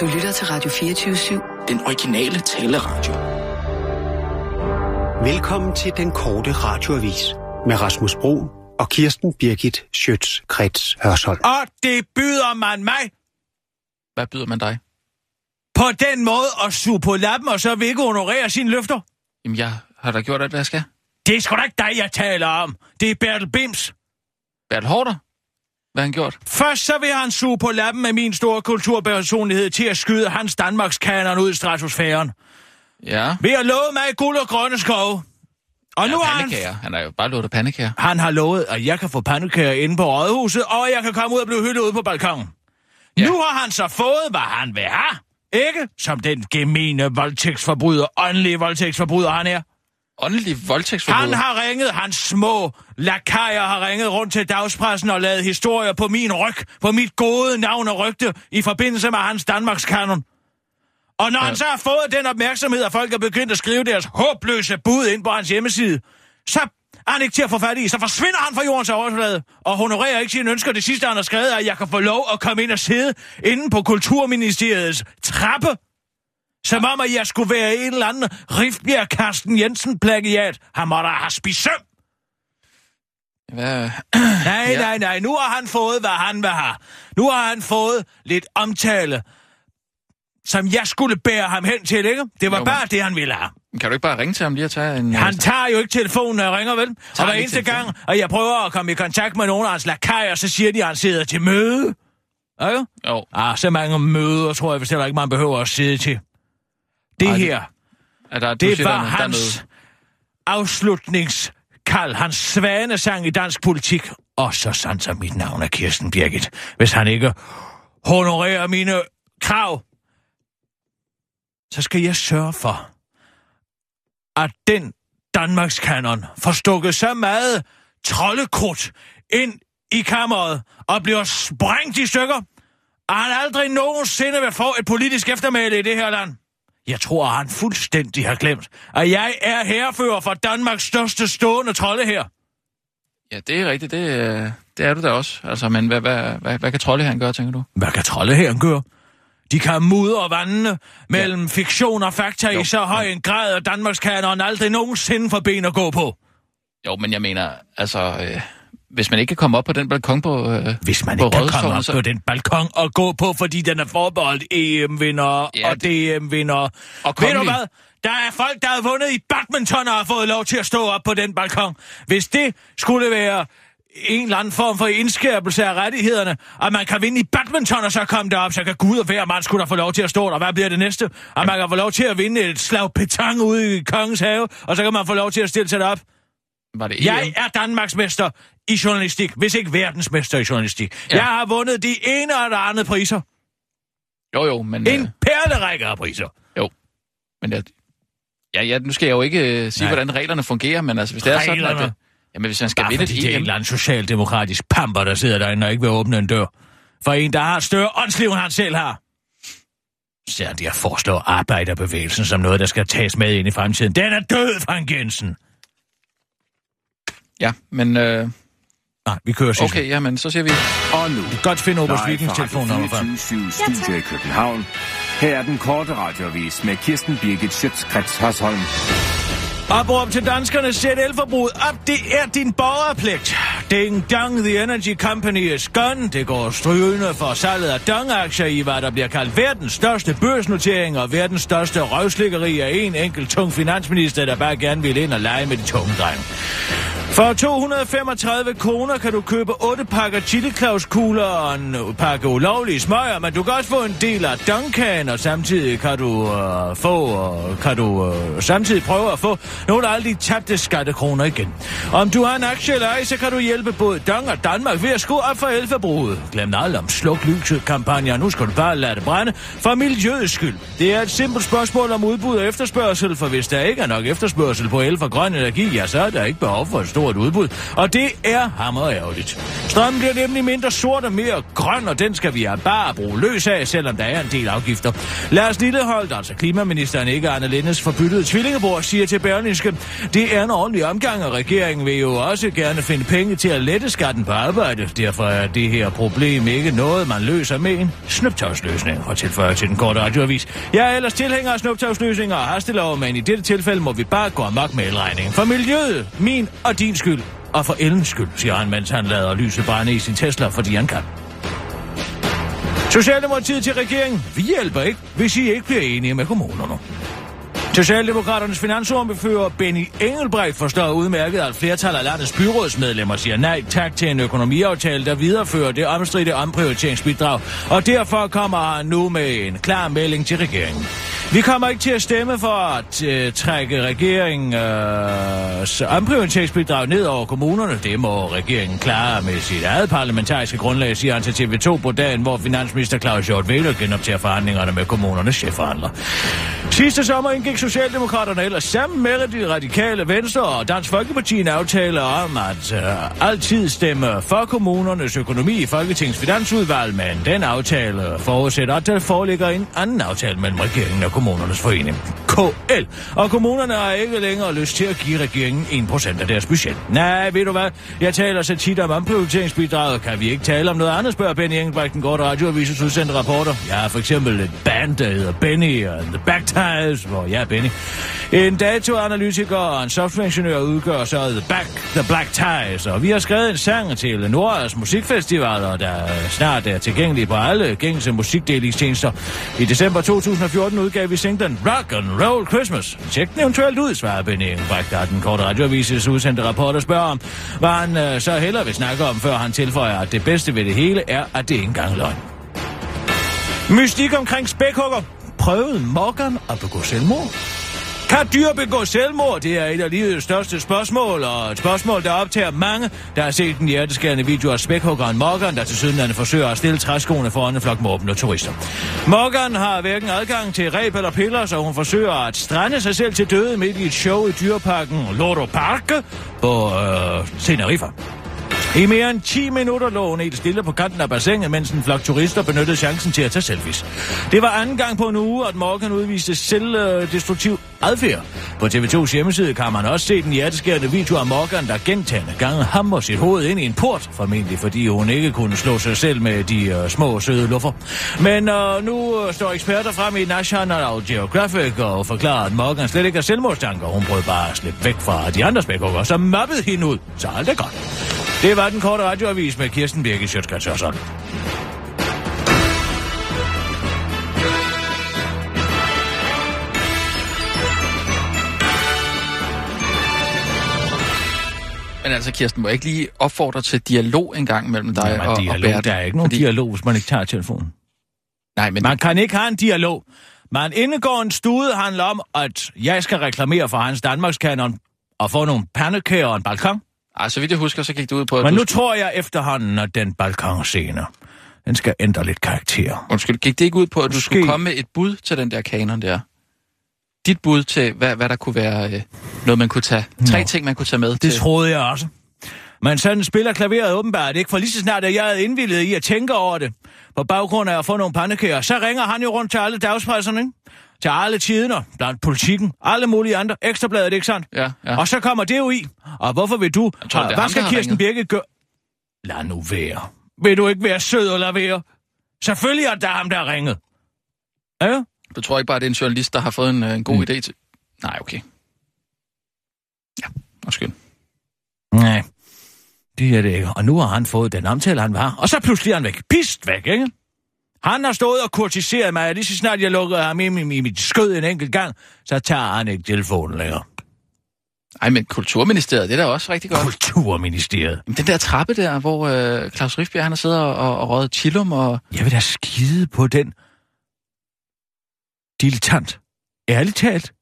Du lytter til Radio 24-7. Den originale taleradio. Velkommen til den korte radioavis med Rasmus Bro og Kirsten Birgit Schøtz-Krets Hørsholm. Og det byder man mig Hvad byder man dig? på den måde at suge på lappen, og så vil ikke honorere sine løfter. Jamen, jeg har da gjort alt, hvad jeg skal. Det er sgu da ikke dig, jeg taler om. Det er Bertel Bims. Bertel Hårder? Hvad har han gjort? Først så vil han suge på lappen med min store kulturpersonlighed til at skyde hans Danmarks kanon ud i stratosfæren. Ja. Ved at love mig guld og grønne skove. Og ja, nu har han. Han har jo bare lovet pandekager. han har lovet, at jeg kan få pandekager inde på rådhuset, og jeg kan komme ud og blive hyldet ude på balkongen. Ja. Nu har han så fået, hvad han vil have. Ikke? Som den gemene voldtægtsforbryder, åndelige voldtægtsforbryder han er. Åndelig voldtægtsforbryder. Han har ringet, hans små lakajer har ringet rundt til dagspressen og lavet historier på min ryg, på mit gode navn og rygte i forbindelse med hans Danmarks kanon. Og når ja. han så har fået den opmærksomhed, at folk er begyndt at skrive deres håbløse bud ind på hans hjemmeside, så er han ikke til at få fat i. Så forsvinder han fra jordens overflade og honorerer ikke sine ønsker. Det sidste, han har skrevet, er, at jeg kan få lov at komme ind og sidde inde på Kulturministeriets trappe. Som om, at jeg skulle være en eller anden Rifbjerg Carsten Jensen plagiat. Han må da have spist søm. Hvad? Nej, Ja. nej, nej. Nu har han fået, hvad han vil have. Nu har han fået lidt omtale, som jeg skulle bære ham hen til, ikke? Det var Jo, bare men- det, han ville have. Kan du ikke bare ringe til ham lige og tage en... Han tager jo ikke telefonen, når jeg ringer, vel? Og hver eneste telefonen? gang, at jeg prøver at komme i kontakt med nogle af hans lakajer, så siger de, at han sidder til møde. Ikke? Jo. Ah, så mange møder, tror jeg, hvis det er ikke, man behøver at sidde til. Det Ej, her, Er der, det var der, er- er hans afslutningskald, hans svanesang i dansk politik. Og så sandt som mit navn er Kirsten Birgit. Hvis han ikke honorerer mine krav, så skal jeg sørge for, at den Danmarks kanon får stukket så meget troldekrudt ind i kammeret og bliver sprængt i stykker, at han aldrig nogensinde vil få et politisk eftermæle i det her land. Jeg tror, at han fuldstændig har glemt, at jeg er herrefører for Danmarks største stående trolde her. Ja, det er rigtigt. Det, øh, det er du da også. Altså, men hvad, hvad, hvad, hvad kan Trolle han gøre, tænker du? Hvad kan trolde her gøre? De kan mudre vandene mellem ja. fiktion og fakta Jo, i så høj en grad, at Danmarks kanon aldrig nogensinde får ben at gå på. Jo, men jeg mener, altså... Øh, hvis man ikke kan komme op på den balkon på... Øh, Hvis man på ikke kan komme op så- på den balkon og gå på, fordi den er forbeholdt EM-vinder Ja, og DM-vinder. Og Ved du hvad? Der er folk, der har vundet i badminton og har fået lov til at stå op på den balkon. Hvis det skulle være en eller anden form for indskærpelse af rettighederne, at man kan vinde i badminton og så komme derop, så kan Gud og hver mand skulle da få lov til at stå der. Hvad bliver det næste? At man kan få lov til at vinde et slag petang ude i kongens have, og så kan man få lov til at stille sig derop. Var det EM? Jeg er Danmarksmester i journalistik, hvis ikke verdensmester i journalistik. Ja. Jeg har vundet de ene og de andre priser. Jo, jo, men... En Øh, perlerække af priser. jo. Men jeg, ja, ja, nu skal jeg jo ikke øh, sige, Nej. hvordan reglerne fungerer, men altså, hvis det er sådan, at... Det, jamen, hvis man skal Bare vinde fordi et det er en EM... eller anden socialdemokratisk pamper, der sidder derinde og ikke vil åbne en dør. For en, der har større åndsliv, end han selv har. Så er det at foreslå arbejderbevægelsen som noget, der skal tages med ind i fremtiden. Den er død, Frank Jensen. Ja, men... Øh, Nej, vi kører sidst. okay, jamen, så siger vi... Og nu, Godt finde Obers Vikings telefonnummer frem. 24 Studio i København. Her er den korte radiovis med Kirsten Birgit Schøtzgrads Hasholm. Opråb til danskerne, sæt elforbruget op, det er din borgerpligt. Ding dong, the energy company is gone. Det går strygende for salget af dong-aktier i, hvad der bliver kaldt verdens største børsnotering og verdens største røvslikkeri af en enkelt tung finansminister, der bare gerne vil ind og lege med de tunge drenge. For 235 kroner kan du købe 8 pakker chili kugler og en pakke ulovlige smøger, men du kan også få en del af Duncan, og samtidig kan du øh, få, øh, kan du øh, samtidig prøve at få nogle af de tabte skattekroner igen. Om du har en aktie eller ej, så kan du hjælpe både Dong og Danmark ved at skrue op for elforbruget. Glem aldrig om sluk lyset kampagner. Nu skal du bare lade det brænde for miljøets skyld. Det er et simpelt spørgsmål om udbud og efterspørgsel, for hvis der ikke er nok efterspørgsel på el for grøn energi, ja, så er der ikke behov for et stort udbud, og det er hammer ærgerligt. Strømmen bliver nemlig mindre sort og mere grøn, og den skal vi bare bruge løs af, selvom der er en del afgifter. Lars Lilleholdt, altså klimaministeren ikke Arne Lindes forbyttede tvillingebror, siger til Berlingske, det er en ordentlig omgang, og regeringen vil jo også gerne finde penge til at lette skatten på arbejde. Derfor er det her problem ikke noget, man løser med en snuptagsløsning, og tilføjer til den korte radioavis. Jeg er ellers tilhænger af snuptagsløsninger og hastelov, men i dette tilfælde må vi bare gå amok med elregningen. For miljøet, min og din skyld, og for Ellens skyld, siger han, mens han lader lyset brænde i sin Tesla, fordi han kan. Socialdemokratiet til regeringen. Vi hjælper ikke, hvis I ikke bliver enige med kommunerne. Socialdemokraternes finansordfører Benny Engelbrecht forstår udmærket, at flertal af landets byrådsmedlemmer siger nej tak til en økonomiaftale, der viderefører det omstridte omprioriteringsbidrag, og derfor kommer han nu med en klar melding til regeringen. Vi kommer ikke til at stemme for at øh, trække regeringens øh, omprioriteringsbidrag ned over kommunerne. Det må regeringen klare med sit eget parlamentariske grundlag, siger han til TV2 på dagen, hvor finansminister Claus Hjort Vedel genoptager forhandlingerne med kommunernes chefforhandler. Sidste sommer indgik Socialdemokraterne ellers sammen med de radikale Venstre og Dansk Folkeparti en aftale om at øh, altid stemme for kommunernes økonomi i Folketingets finansudvalg, men den aftale forudsætter, at der foreligger en anden aftale mellem regeringen og kommunernes forening, KL. Og kommunerne har ikke længere lyst til at give regeringen 1% af deres budget. Nej, ved du hvad? Jeg taler så tit om omprioriteringsbidraget. Kan vi ikke tale om noget andet, spørger Benny Engelbrecht, den gode radioavises udsendte rapporter. Jeg har for eksempel et band, der hedder Benny og The Backties, hvor jeg er Benny. En dataanalytiker og en softwareingeniør udgør så The, Back, The Black Ties, og vi har skrevet en sang til Nordas musikfestivaler, der snart er tilgængelig på alle gængse musikdelingstjenester. I december 2014 udgav vi singlen Rock and Roll Christmas. Tjek den eventuelt ud, svarer Benny Engelbrecht, der den korte radioavises udsendte rapporter spørger om, hvad han øh, så hellere vil snakke om, før han tilføjer, at det bedste ved det hele er, at det ikke engang er løgn. Mystik omkring spækhugger. Prøvede Morgan at begå selvmord? Kan dyr begå selvmord? Det er et af livets største spørgsmål, og et spørgsmål, der optager mange, der har set den hjerteskærende video af spækhuggeren Morgan, der til sydenlande forsøger at stille træskoene foran en flok måbende turister. Morgan har hverken adgang til reb eller piller, så hun forsøger at strande sig selv til døde midt i et show i dyreparken Loro Parque på øh, Tenerife. I mere end 10 minutter lå hun helt stille på kanten af bassinet, mens en flok turister benyttede chancen til at tage selfies. Det var anden gang på en uge, at Morgan udviste selvdestruktiv adfærd. På TV2's hjemmeside kan man også se den hjerteskærende video af Morgan, der gentagende gange hammer sit hoved ind i en port, formentlig fordi hun ikke kunne slå sig selv med de uh, små søde luffer. Men uh, nu uh, står eksperter frem i National Geographic og forklarer, at Morgan slet ikke har selvmordstanker. Hun prøvede bare at slippe væk fra de andre spækhugger, som mappede hende ud. Så alt er godt. Det var den korte radioavis med Kirsten Birgit Sjøtskrets Men altså, Kirsten, må jeg ikke lige opfordre til dialog en gang mellem dig Jamen, og, dialog, og Bertel? Der er ikke nogen Fordi- dialog, hvis man ikke tager telefonen. Nej, men Man kan ikke have en dialog. Man indgår en stude handler om, at jeg skal reklamere for hans Danmarkskanon og få nogle pandekager og en balkon. Ej, så vidt jeg husker, så gik det ud på, at Men du nu skulle... tror jeg efterhånden, at den balkonscene, den skal ændre lidt karakter. Undskyld, gik det ikke ud på, at du Måske. skulle komme med et bud til den der kanon der? Dit bud til, hvad, hvad der kunne være øh, noget, man kunne tage. Tre Nå. ting, man kunne tage med Det til. troede jeg også. Men sådan spiller klaveret åbenbart ikke, for lige så snart at jeg er indvildet i at tænke over det, på baggrund af at få nogle pandekager, så ringer han jo rundt til alle dagspresserne, ikke? Til alle tiderne, blandt politikken, alle mulige andre, ekstrabladet, ikke sandt? Ja, ja. Og så kommer det jo i. Og hvorfor vil du... Jeg tror, det hvad ham, skal Kirsten ringet. Birke gøre? Lad nu være. Vil du ikke være sød og lade være? Selvfølgelig er der ham, der har ringet. Ja? Du tror ikke bare, det er en journalist, der har fået en, øh, en god mm. idé til... Nej, okay. Ja, undskyld. Nej, det er det ikke. Og nu har han fået den omtale, han var. Og så pludselig er han væk. Pist væk, ikke? Han har stået og kurtiseret mig, og lige så snart jeg lukker ham ind i, i mit skød en enkelt gang, så tager han ikke telefonen længere. Ej, men Kulturministeriet, det er da også rigtig godt. Kulturministeriet. Jamen, den der trappe der, hvor øh, Claus Riffbjerg, han har siddet og, og, og røget chillum, og... Jeg vil da skide på den dilettant. Ærligt talt.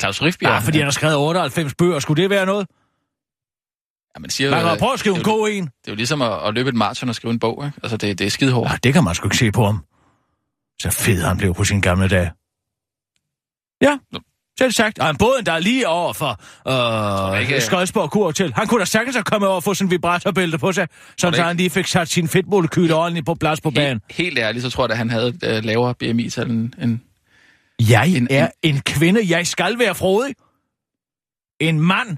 Claus Riffbjerg... Ja, fordi han har skrevet 98 bøger. Skulle det være noget? Ja, man siger, Man jo, kan prøve at skrive en er god en. Det er jo ligesom at, at løbe et maraton og skrive en bog, ikke? Altså, det, det er skide hårdt. Ja, det kan man sgu ikke se på ham. Så fed han blev på sin gamle dag. Ja, Selv sagt. Og han boede der lige over for øh, ikke- Skodsborg Kur til. Han kunne da sagtens have kommet over og få sådan en vibratorbælte på sig, sådan så han lige fik sat sin fedtmolekyler ordentligt på plads på banen. Helt, helt ærligt, så tror jeg, at han havde et øh, lavere BMI til en, en... Jeg En- er en kvinde. Jeg skal være frodig. En mand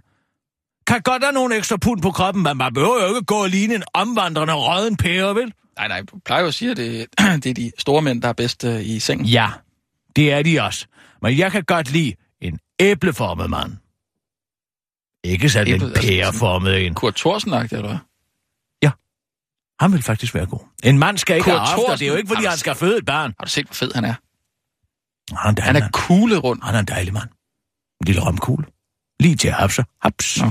kan godt have nogle ekstra pund på kroppen, men man behøver jo ikke gå og ligne en omvandrende røden pære, vel? Nej, nej, du plejer jo at sige, at det, det er de store mænd, der er bedst øh, i sengen. Ja, det er de også. Men jeg kan godt lide en æbleformet mand. Ikke sådan Æble- en altså, pæreformet en. Kurt Thorsen eller hvad? Han vil faktisk være god. En mand skal ikke Kurt have after. Det er jo ikke, fordi Jamen, han skal føde et barn. Har du set, hvor fed han er? Han er, Han han er kugle rundt. han er en dejlig mand. En lille romkugle. Lige til at hapse. Haps. Nå.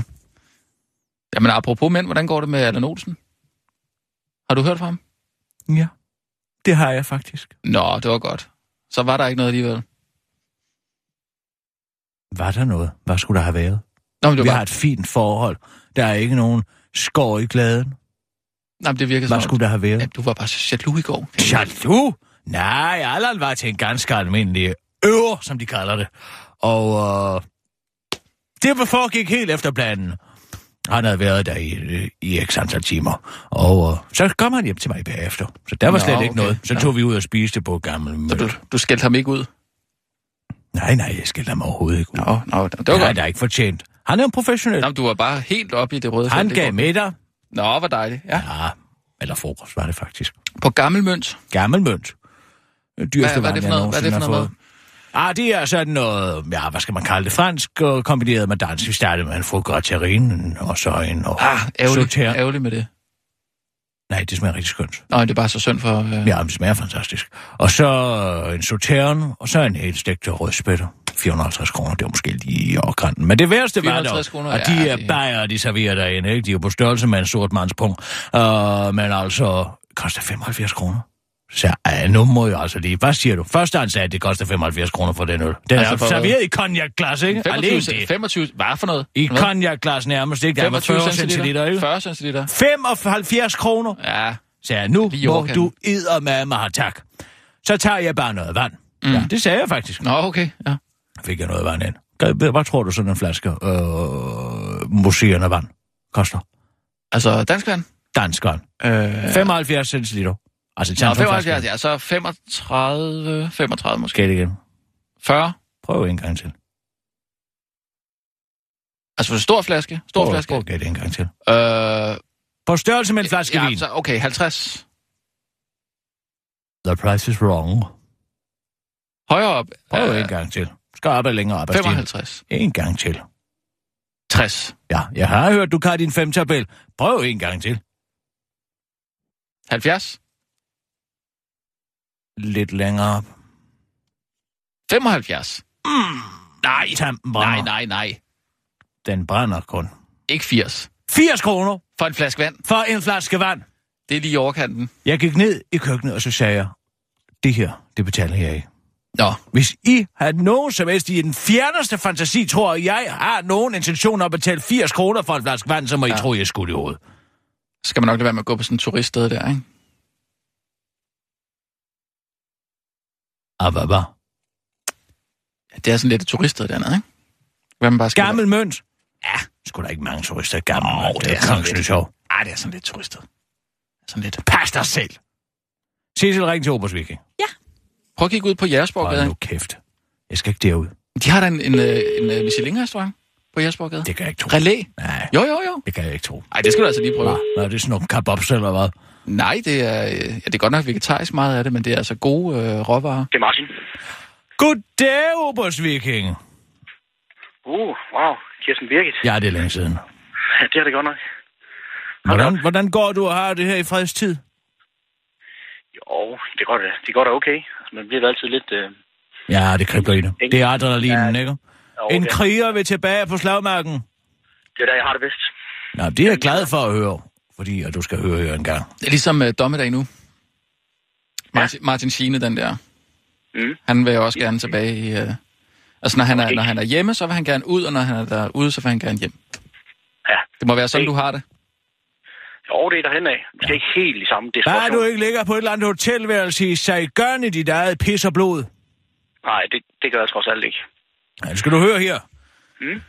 Jamen, apropos mænd, hvordan går det med Allan Olsen? Har du hørt fra ham? Ja, det har jeg faktisk. Nå, det var godt. Så var der ikke noget alligevel. Var der noget? Hvad skulle der have været? Nå, men det Vi var har bare... et fint forhold. Der er ikke nogen skår i glæden. Nej, men det virker Hvad som... skulle der have været? Ja, du var bare så jaloux i går. Jaloux? Nej, Allan var til en ganske almindelig øver, som de kalder det. Og øh, det foregik helt efter planen. Han havde været der i, øh, i x antal timer. Og øh, så kom han hjem til mig bagefter. Så der var Nå, slet ikke okay. noget. Så tog vi ud og spiste på gammel Så du, du skældte ham ikke ud? Nej, nej, jeg skal ham overhovedet ikke ud. Nå, nå, det var det godt. der ikke fortjent. Han er en professionel. Nå, men du var bare helt oppe i det røde Han gav middag. Nå, hvor dejligt. Ja. Ja, eller frokost var det faktisk. På gammel mønt. Gammel mønt. Det dyreste Hvad- hvad er det for noget? Hvad er det for noget. Ah, det er sådan noget, ja, hvad skal man kalde det, fransk og kombineret med dansk. Vi startede med en foie og så en og Ah, ærgerligt, ærgerligt med det. Nej, det smager rigtig skønt. Nå, det er bare så synd for... Øh... Ja, det smager fantastisk. Og så en sauteren, og så en helt stegt rødspætter. 450 kroner, det var måske lige i overkanten. Men det værste var 450 dog, kroner, at de ja, det- bajer, de serverer derinde, ikke? de er jo på størrelse med en sort mands punkt. Uh, men altså, koster 75 kroner. Så uh, nu må jeg altså lige... Hvad siger du? Først han sagde, at det koster 75 kroner for den øl. Den Altså er serveret i cognac-glas, ikke? 25, Alene cent- det. 25, hvad for noget? I cognac-glas nærmest, ikke? Der var 25 40 centiliter, ikke? 40 centiliter. 75 kroner. Ja, Så jeg, nu Lige må du eddermame mig have tak. Så tager jeg bare noget vand. Mm. Ja, det sagde jeg faktisk. nå okay, ja. Fik jeg noget vand ind. Hvad, hvad tror du sådan en flaske øh, museerne vand koster? Altså, dansk vand? Dansk vand. Øh, 75 centiliter. Altså, Nå, tag en 75, flaske. ja, så 35, 35 måske. Det igen? 40. Prøv en gang til. Altså for en stor flaske? Stor Prøv, flaske? prøv at en gang til. Øh, På størrelse med en flaske ja, vin. så, okay, 50. The price is wrong. Højere op. Prøv øh, en gang til. Skal op og længere op ad stigen. 55. En gang til. 60. Ja, jeg har hørt, du kan din femtabel. Prøv en gang til. 70. Lidt længere op. 75. Nej, tampen. Nej, nej, nej. Den brænder kun. Ikke 80. 80 kroner For en flaske vand. for en flaske vand. Det er lige i overkanten. Jeg gik ned i køkkenet, og så sagde jeg, det her, det betaler jeg ikke. Nå, Hvis I har nogen som helst i den fjerneste fantasi, tror jeg har nogen intention om at betale 80 kroner for en flaske vand, så må I Ja. tro, jeg skulle i hovedet. skal man nok lade være med at gå på sådan et turiststed der, ikke? Ah, hvad? Ja, det er sådan lidt et turiststed dernede, ikke? Hvad man bare skal Gammel mønt? Ja, skulle der ikke mange turister i gammel Åh, mønt. det er sådan kongens lidt. sjov. Ej, det er sådan lidt turiststed. Sådan lidt. Pas dig selv. Cecil, ring til Obers Viking. Prøv at kigge ud på Hold Jægersborggade. nu kæft. Jeg skal ikke derud. De har da en, en, øh, en, en Michelin-restaurant på Jægersborggade. Det kan jeg ikke tro. Relais. Nej, Jo, jo, jo. det kan jeg ikke tro. Ej, det skal du altså lige prøve. Nå, nå, det er sådan nogle kabobs eller hvad? Nej, det er, øh, ja, det er godt nok vegetarisk meget af det, men det er altså gode øh, råvarer. Det er Martin. Goddag, Obers Viking. Uh, wow. Kirsten Birgit. Ja, det er længe siden. Ja, det er det godt nok. Hvordan, hvordan går du og har det her i fredstid? Jo, det går da, det går da okay. Altså, man bliver altid lidt... Øh... Ja, det kribler i det. Det er adrenalinen, ikke? jo, En kriger vil tilbage på slagmarken. det er da, jeg har det bedst. Nå, det er jeg glad for at høre, fordi at du skal høre her en gang. Det er ligesom øh, dommedag nu. Martin, Martin Schiene, den der. Mm. Han vil jo også gerne tilbage i... Øh... Altså, når han, er, Okay. når han er hjemme, så vil han gerne ud, og når han er derude, så vil han gerne hjem. Ja. Det må være sådan, Okay. du har det. Jo, det er derhen af. Vi skal ikke helt i samme Bare desperation. du ikke ligger på et eller andet hotelværelse i Saigon i dit eget pis og blod. Nej, det, det gør jeg trods alt ikke. Ja, det skal du høre her. Mm.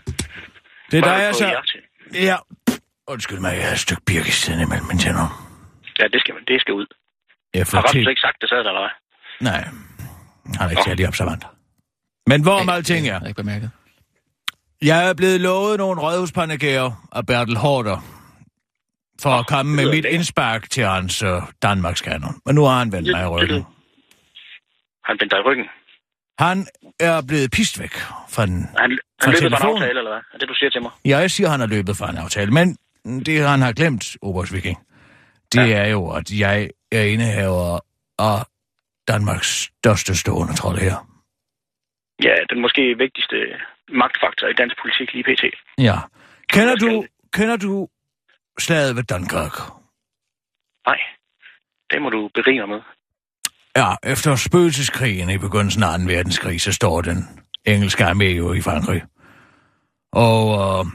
Det er dig, det altså... Ja. Undskyld mig, jeg har et stykke birkestiden imellem mine tænder. Ja, det skal, det skal ud. Jeg får Har Rasmus til... ikke sagt det, er det eller hvad? Nej, han er ikke særlig observant. Men hvorom Ja, alting er, har jeg ikke bemærket. jeg er blevet lovet nogle rådhuspandagærer af Bertel Hårder for at komme med mit indspark til hans uh, Danmarkskanon. Men nu har han vendt mig i ryggen. Han vendte dig i ryggen. Han er blevet pist væk fra den. Han, han Fra løbet fra en telefonen? aftale, eller hvad? Er det, du siger til mig? Jeg siger, han har løbet fra en aftale, men det han har glemt, Obers Viking, det Ja. er jo, at jeg er indehaver af Danmarks største stående trold her. Ja, den måske vigtigste magtfaktor i dansk politik lige pt. Ja. Kender du, kender du slaget ved Dunkirk? Nej, det må du berige mig med. Ja, efter spøgelseskrigen i begyndelsen af 2. verdenskrig, så står den engelske armé jo i Frankrig. Og øh,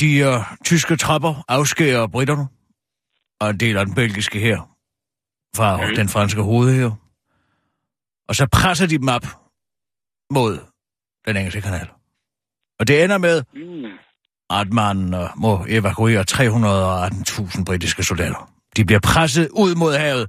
de øh, tyske tropper afskærer britterne og en del af den belgiske her fra mm. den franske hovedhær. Og så presser de dem op mod den engelske kanal. Og det ender med, Mm. at man øh, må evakuere 318.000 britiske soldater. De bliver presset ud mod havet.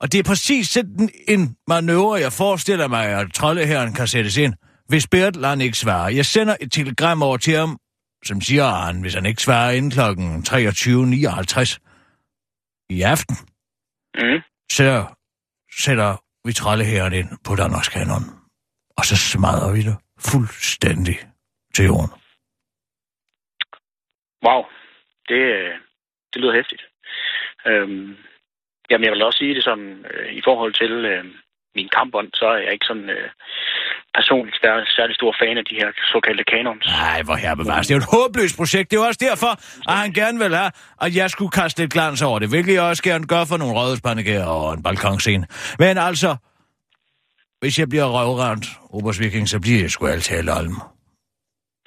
Og det er præcis sådan en manøvre, jeg forestiller mig, at troldeherren kan sættes ind, hvis Bertel han ikke svarer. Jeg sender et telegram over til ham, som siger, at han, hvis han ikke svarer inden klokken 23.59 i aften, Mm. så sætter vi troldeherren ind på Danmarks kanon. Og så smadrer vi det fuldstændig til jorden. Wow, det, øh, det lyder hæftigt. Øhm, jamen, jeg vil også sige det sådan, øh, i forhold til øh, min kampbånd, så er jeg ikke sådan øh, personligt særlig, særlig stor fan af de her såkaldte kanons. Nej, hvor her bevares. Det er jo et håbløst projekt. Det er jo også derfor, at han gerne vil have, at jeg skulle kaste lidt glans over det, hvilket jeg også gerne gør for nogle rødhuspandegærer og en balkonscene. Men altså, hvis jeg bliver røvrendt, Obers Viking, så bliver jeg sgu alt tale om.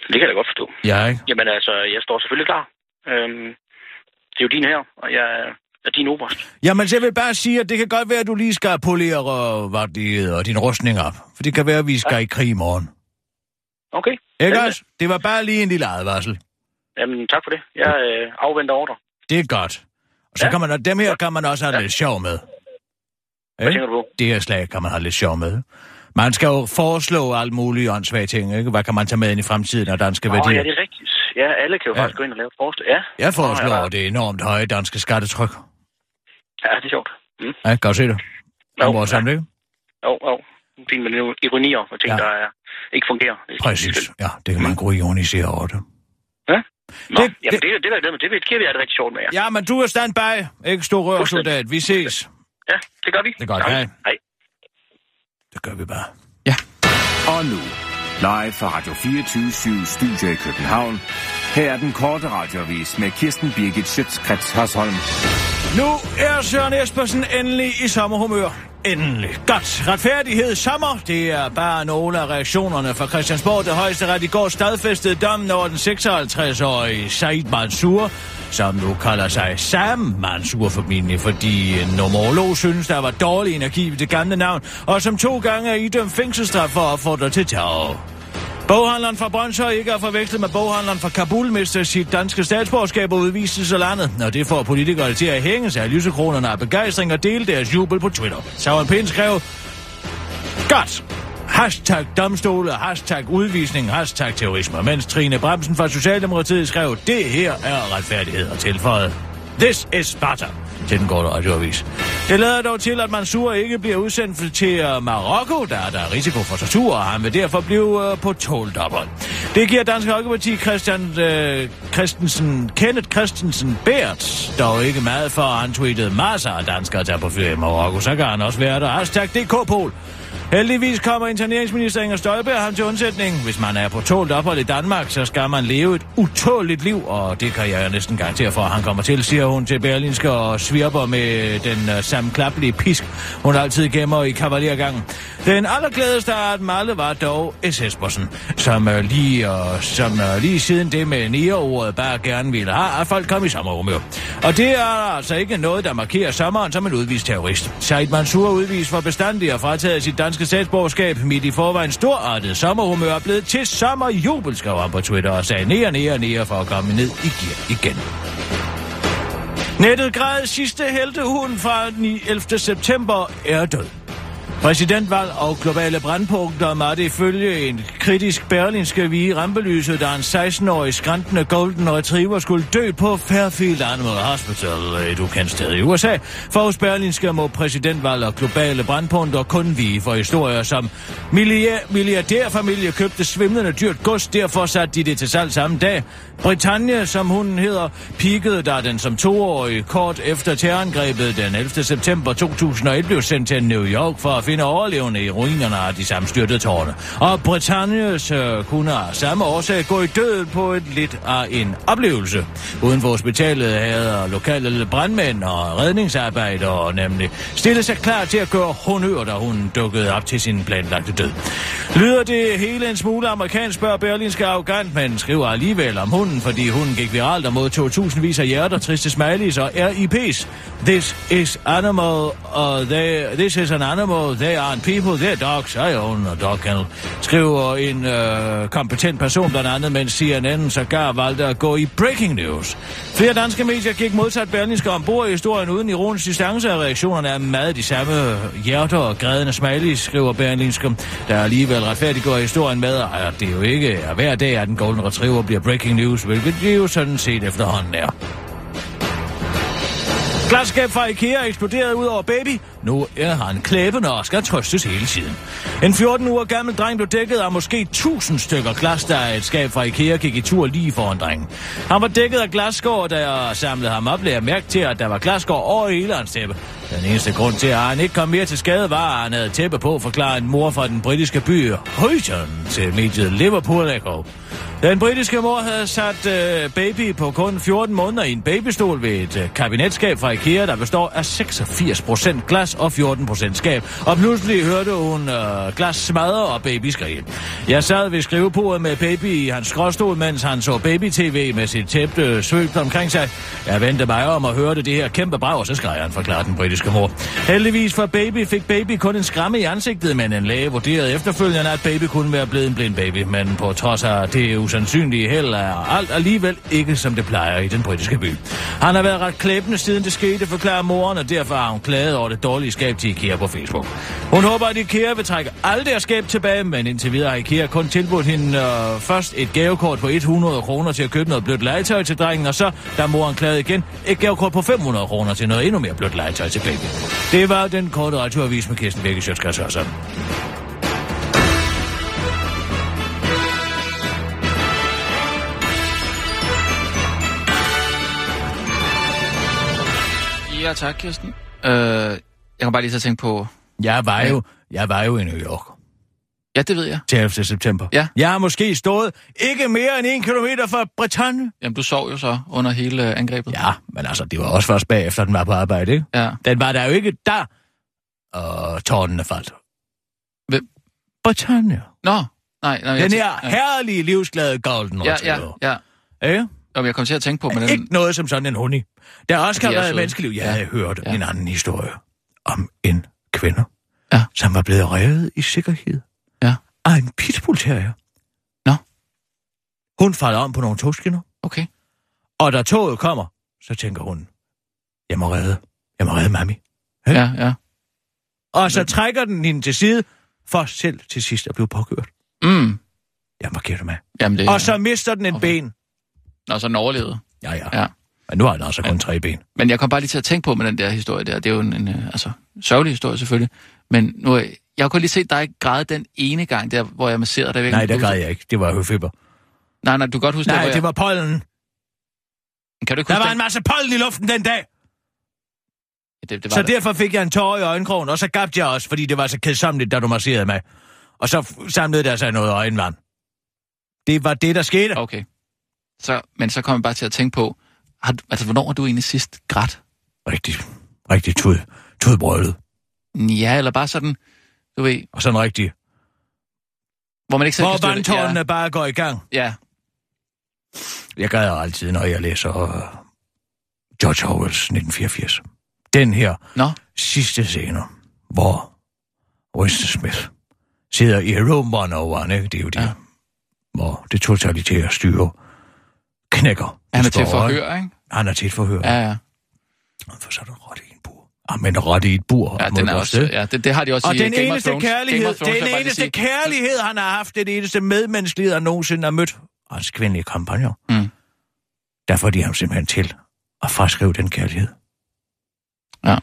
Det kan jeg da godt forstå. Ja, ikke? Jamen altså, jeg står selvfølgelig klar. Øhm, det er jo din her, og jeg er din oberst. Jamen, så jeg vil bare sige, at det kan godt være, at du lige skal polere, hvad det hedder, din rustning op. For det kan være, at vi skal i krig i morgen. Okay. Ikke også? Det var bare lige en lille advarsel. Jamen, tak for det. Jeg øh, afventer ordre. Det er godt. Og så Ja. kan man, dem her kan man også have lidt sjov med. Hvad Ikke? tænker du på? det her slag kan man have lidt sjov med. Man skal jo foreslå alt mulige åndssvage ting, ikke? Hvad kan man tage med ind i fremtiden af danske Åh, værdier? ja, det er rigtigt. Ja, alle kan jo Ja. faktisk gå ind og lave forslag. Ja. Jeg foreslår Åh, ja. det enormt høje danske skattetryk. Ja, det er sjovt. Mm. Ja, kan du se det? Jo, Om vores ja. samling? Jo, jo. Fint med nogle ironier og ting, Ja. ja. der er, ikke fungerer. Præcis. Ja, det kan man gå ironisere over det. Nå, Det- det, jamen, det- det, det, det, det, det, det, det vi det rigtig sjovt med jer. Ja, men du er standby. Ikke stor rørsoldat. Vi ses. Ja, det gør vi. Det er godt, Hej. hej. Det gør vi bare. Og nu, live fra Radio 24 Studio i København. Her er den korte radiovis med Kirsten Birgit Schøtzgrads Hasholm. Nu er Søren Espersen endelig i sommerhumør. Endelig. Godt. Retfærdighed sommer. Det er bare nogle af reaktionerne fra Christiansborg. Det højeste ret i går stadfæstede dommen over den 56-årige Said Mansour, som nu kalder sig Sam Mansour formentlig, fordi øh, en nomolog synes, der var dårlig energi ved det gamle navn, og som to gange er idømt fængselsstraf for at opfordre til terror. Boghandleren fra Brøndshøj ikke er forvekslet med boghandleren fra Kabul, mister sit danske statsborgerskab og udvises af landet. Og det får politikere til at hænge sig af lysekronerne af begejstring og dele deres jubel på Twitter. Sauron Pind skrev, Godt! Hashtag domstole, hashtag udvisning, hashtag terrorisme. Mens Trine Bremsen fra Socialdemokratiet skrev, det her er retfærdighed og tilføjet. This is Sparta til den korte radioavis. Det lader dog til, at Mansour ikke bliver udsendt til øh, Marokko, der der er risiko for tortur, og han vil derfor blive øh, på tålt. Det giver Dansk Folkeparti Christian øh, Christensen, Kenneth Christensen Bært dog ikke meget for, at han tweetede masser af danskere der på ferie i Marokko. Så kan han også være der. Hashtag DK-pol. Heldigvis kommer interneringsminister Inger Støjberg ham til undsætning. Hvis man er på tålt ophold i Danmark, så skal man leve et utåligt liv, og det kan jeg næsten garantere for, at han kommer til, siger hun til Berlinske og svirper med den uh, sammenklappelige pisk, hun altid gemmer i kavalergangen. Den allerglædeste af dem alle var dog S. Espersen, som, uh, lige, uh, som uh, lige siden det med næreordet bare gerne ville have, at folk kom i sommerhumør. Og det er altså ikke noget, der markerer sommeren som en udvist terrorist. Said Mansour udvist for bestandig og frataget sit danske danske statsborgerskab. Midt i forvejen storartet sommerhumør er blevet til sommerjubel, skrev han på Twitter og sagde nære, nære, nære for at komme ned i gear igen. Nettet græd sidste heltehund fra 11. september er død. Præsidentvalg og globale brandpunkter måtte ifølge en kritisk berlinske vige rampelyset, da en 16-årig skrantende golden retriever skulle dø på Fairfield Animal Hospital, et ukendt sted i USA. For hos berlinske må præsidentvalg og globale brandpunkter kun vige for historier som milliardærfamilie købte svimlende dyrt gods, derfor satte de det til salg samme dag. Britannia, som hun hedder, pikede, da den som toårig kort efter terrorangrebet den 11. september 2001 blev sendt til New York for at finde overlevende i ruinerne af de sammenstyrtede tårne. Og Britannias øh, kunne af samme årsag gå i døden på et lidt af en oplevelse. Uden for hospitalet havde lokale brandmænd og redningsarbejdere nemlig stillet sig klar til at gøre honør, da hun dukkede op til sin planlagte død. Lyder det hele en smule amerikansk, spørger Berlinske arrogant, men skriver alligevel om hunden, fordi hunden gik viralt og modtog tusindvis af hjerter, triste smileys og RIP's. This is animal, uh, they, this is an animal, they aren't people, they're dogs, I own a dog kennel. Skriver en øh, kompetent person blandt andet, mens CNN sågar valgte at gå i breaking news. Flere danske medier gik modsat Berlingske ombord i historien uden ironisk distance, og reaktionerne er meget de samme hjerter og grædende smileys, skriver Berlingske, der alligevel retfærdiggør historien med, at det jo ikke er hver dag, at den golden retriever bliver breaking news, hvilket det jo sådan set efterhånden er. Glasskab fra IKEA eksploderede ud over baby. Nu er han klæbende og skal trøstes hele tiden. En 14 uger gammel dreng blev dækket af måske 1000 stykker glas, da et skab fra IKEA gik i tur lige foran drengen. Han var dækket af glasskår, da jeg samlede ham op, lagde jeg mærke til, at der var glasskår over hele hans tæppe. Den eneste grund til, at han ikke kom mere til skade, var, at han havde tæppe på, forklarer en mor fra den britiske by Højton til mediet Liverpool Echo. Den britiske mor havde sat øh, baby på kun 14 måneder i en babystol ved et øh, kabinetskab fra IKEA, der består af 86% glas og 14% skab. Og pludselig hørte hun øh, glas smadre og baby skrige. Jeg sad ved skrivebordet med baby i hans skråstol, mens han så baby-tv med sit tæppe øh, svøbt omkring sig. Jeg vendte mig om og hørte det her kæmpe brag, og så skreg han, forklarede den britiske mor. Heldigvis for baby fik baby kun en skramme i ansigtet, men en læge vurderede efterfølgende, at baby kunne være blevet en blind baby. Men på trods af det usandsynlige held er alt alligevel ikke, som det plejer i den britiske by. Han har været ret klæbende siden det skete, forklarer moren, og derfor har hun klaget over det dårlige skab til IKEA på Facebook. Hun håber, at IKEA vil trække alt deres skab tilbage, men indtil videre har IKEA kun tilbudt hende øh, først et gavekort på 100 kroner til at købe noget blødt legetøj til drengen, og så, da moren klagede igen, et gavekort på 500 kroner til noget endnu mere blødt legetøj til baby. Det var den korte radioavis med Kirsten Birke Sjøtskrets Ja, tak, Kirsten. Øh, jeg kan bare lige så tænke på... Jeg var jo, jeg var jo i New York Ja, det ved jeg. til 11. september. Ja. Jeg har måske stået ikke mere end en kilometer fra Bretagne. Jamen, du sov jo så under hele øh, angrebet. Ja, men altså, det var også først bagefter, den var på arbejde, ikke? Ja. Den var der jo ikke der, og tårnene faldt. Hvem? Bretagne. Nå, nej. nej jeg Den tænkte- her herlige, livsglade golden Ja, retriever. ja, ja. Jamen, jeg kom til at tænke på, men den... Ikke noget som sådan en hundi. Der også kan være menneskeliv. Jeg Ja. havde hørt Ja. en anden historie om en kvinde, Ja. som var blevet revet i sikkerhed Ja. af en pitbull terrier. Nå. Hun falder om på nogle togskinner, Okay. og da toget kommer, så tænker hun, jeg må redde, jeg må redde mami. Ja. Ja, ja. Og så trækker den hende til side, for selv til sidst at blive påkørt. Mm. Jeg markerer det med. Jamen, det... Og så mister den en Okay. ben. Nå, så den overlevede. Ja, ja. Ja. Men nu har den altså kun tre ben. Men jeg kom bare lige til at tænke på med den der historie der. Det er jo en, en øh, altså, sørgelig historie selvfølgelig. Men nu, øh, jeg har kun lige set dig græde den ene gang der, hvor jeg masserede dig. Nej, der græd jeg ikke. Det var høfeber. Nej, nej, du kan godt huske Nej, det, det hvor var pollen. Kan du ikke Der var en den? masse pollen i luften den dag. Det, det var Så det. derfor fik jeg en tår i øjenkrogen, og så gabte jeg også, fordi det var så kedsommeligt, da du masserede mig. Og så samlede der sig noget øjenvand. Det var det, der skete. Okay. Så, men så kom jeg bare til at tænke på, har, altså, hvornår har du egentlig sidst grædt? Rigtig, rigtig tud, tudbrølet. Ja, eller bare sådan, du ved, Og sådan rigtig. hvor man ikke selv Hvor kan vandtårnene bare går i gang. Ja, ja. Jeg græder altid, når jeg læser uh, George Orwells 1984. Den her Nå, sidste scene, hvor Winston Smith sidder i Rome 101, ikke? Det er jo det, Ja. ja. hvor det totalitære styre knækker. Han er til forhør, ikke? Han er til et forhør. Ja, ja. For så er der rotte i en bur. Ah, men rotte i et bur. Ja, den er også, sted. ja det, det har de også Og i den Game eneste Thrones. Kærlighed, Thrones, den eneste kærlighed, han har haft, den eneste medmenneskelighed, han nogensinde har mødt, og hans kvindelige kampagner. Mm. Der får de ham simpelthen til at fraskrive den kærlighed. Ja.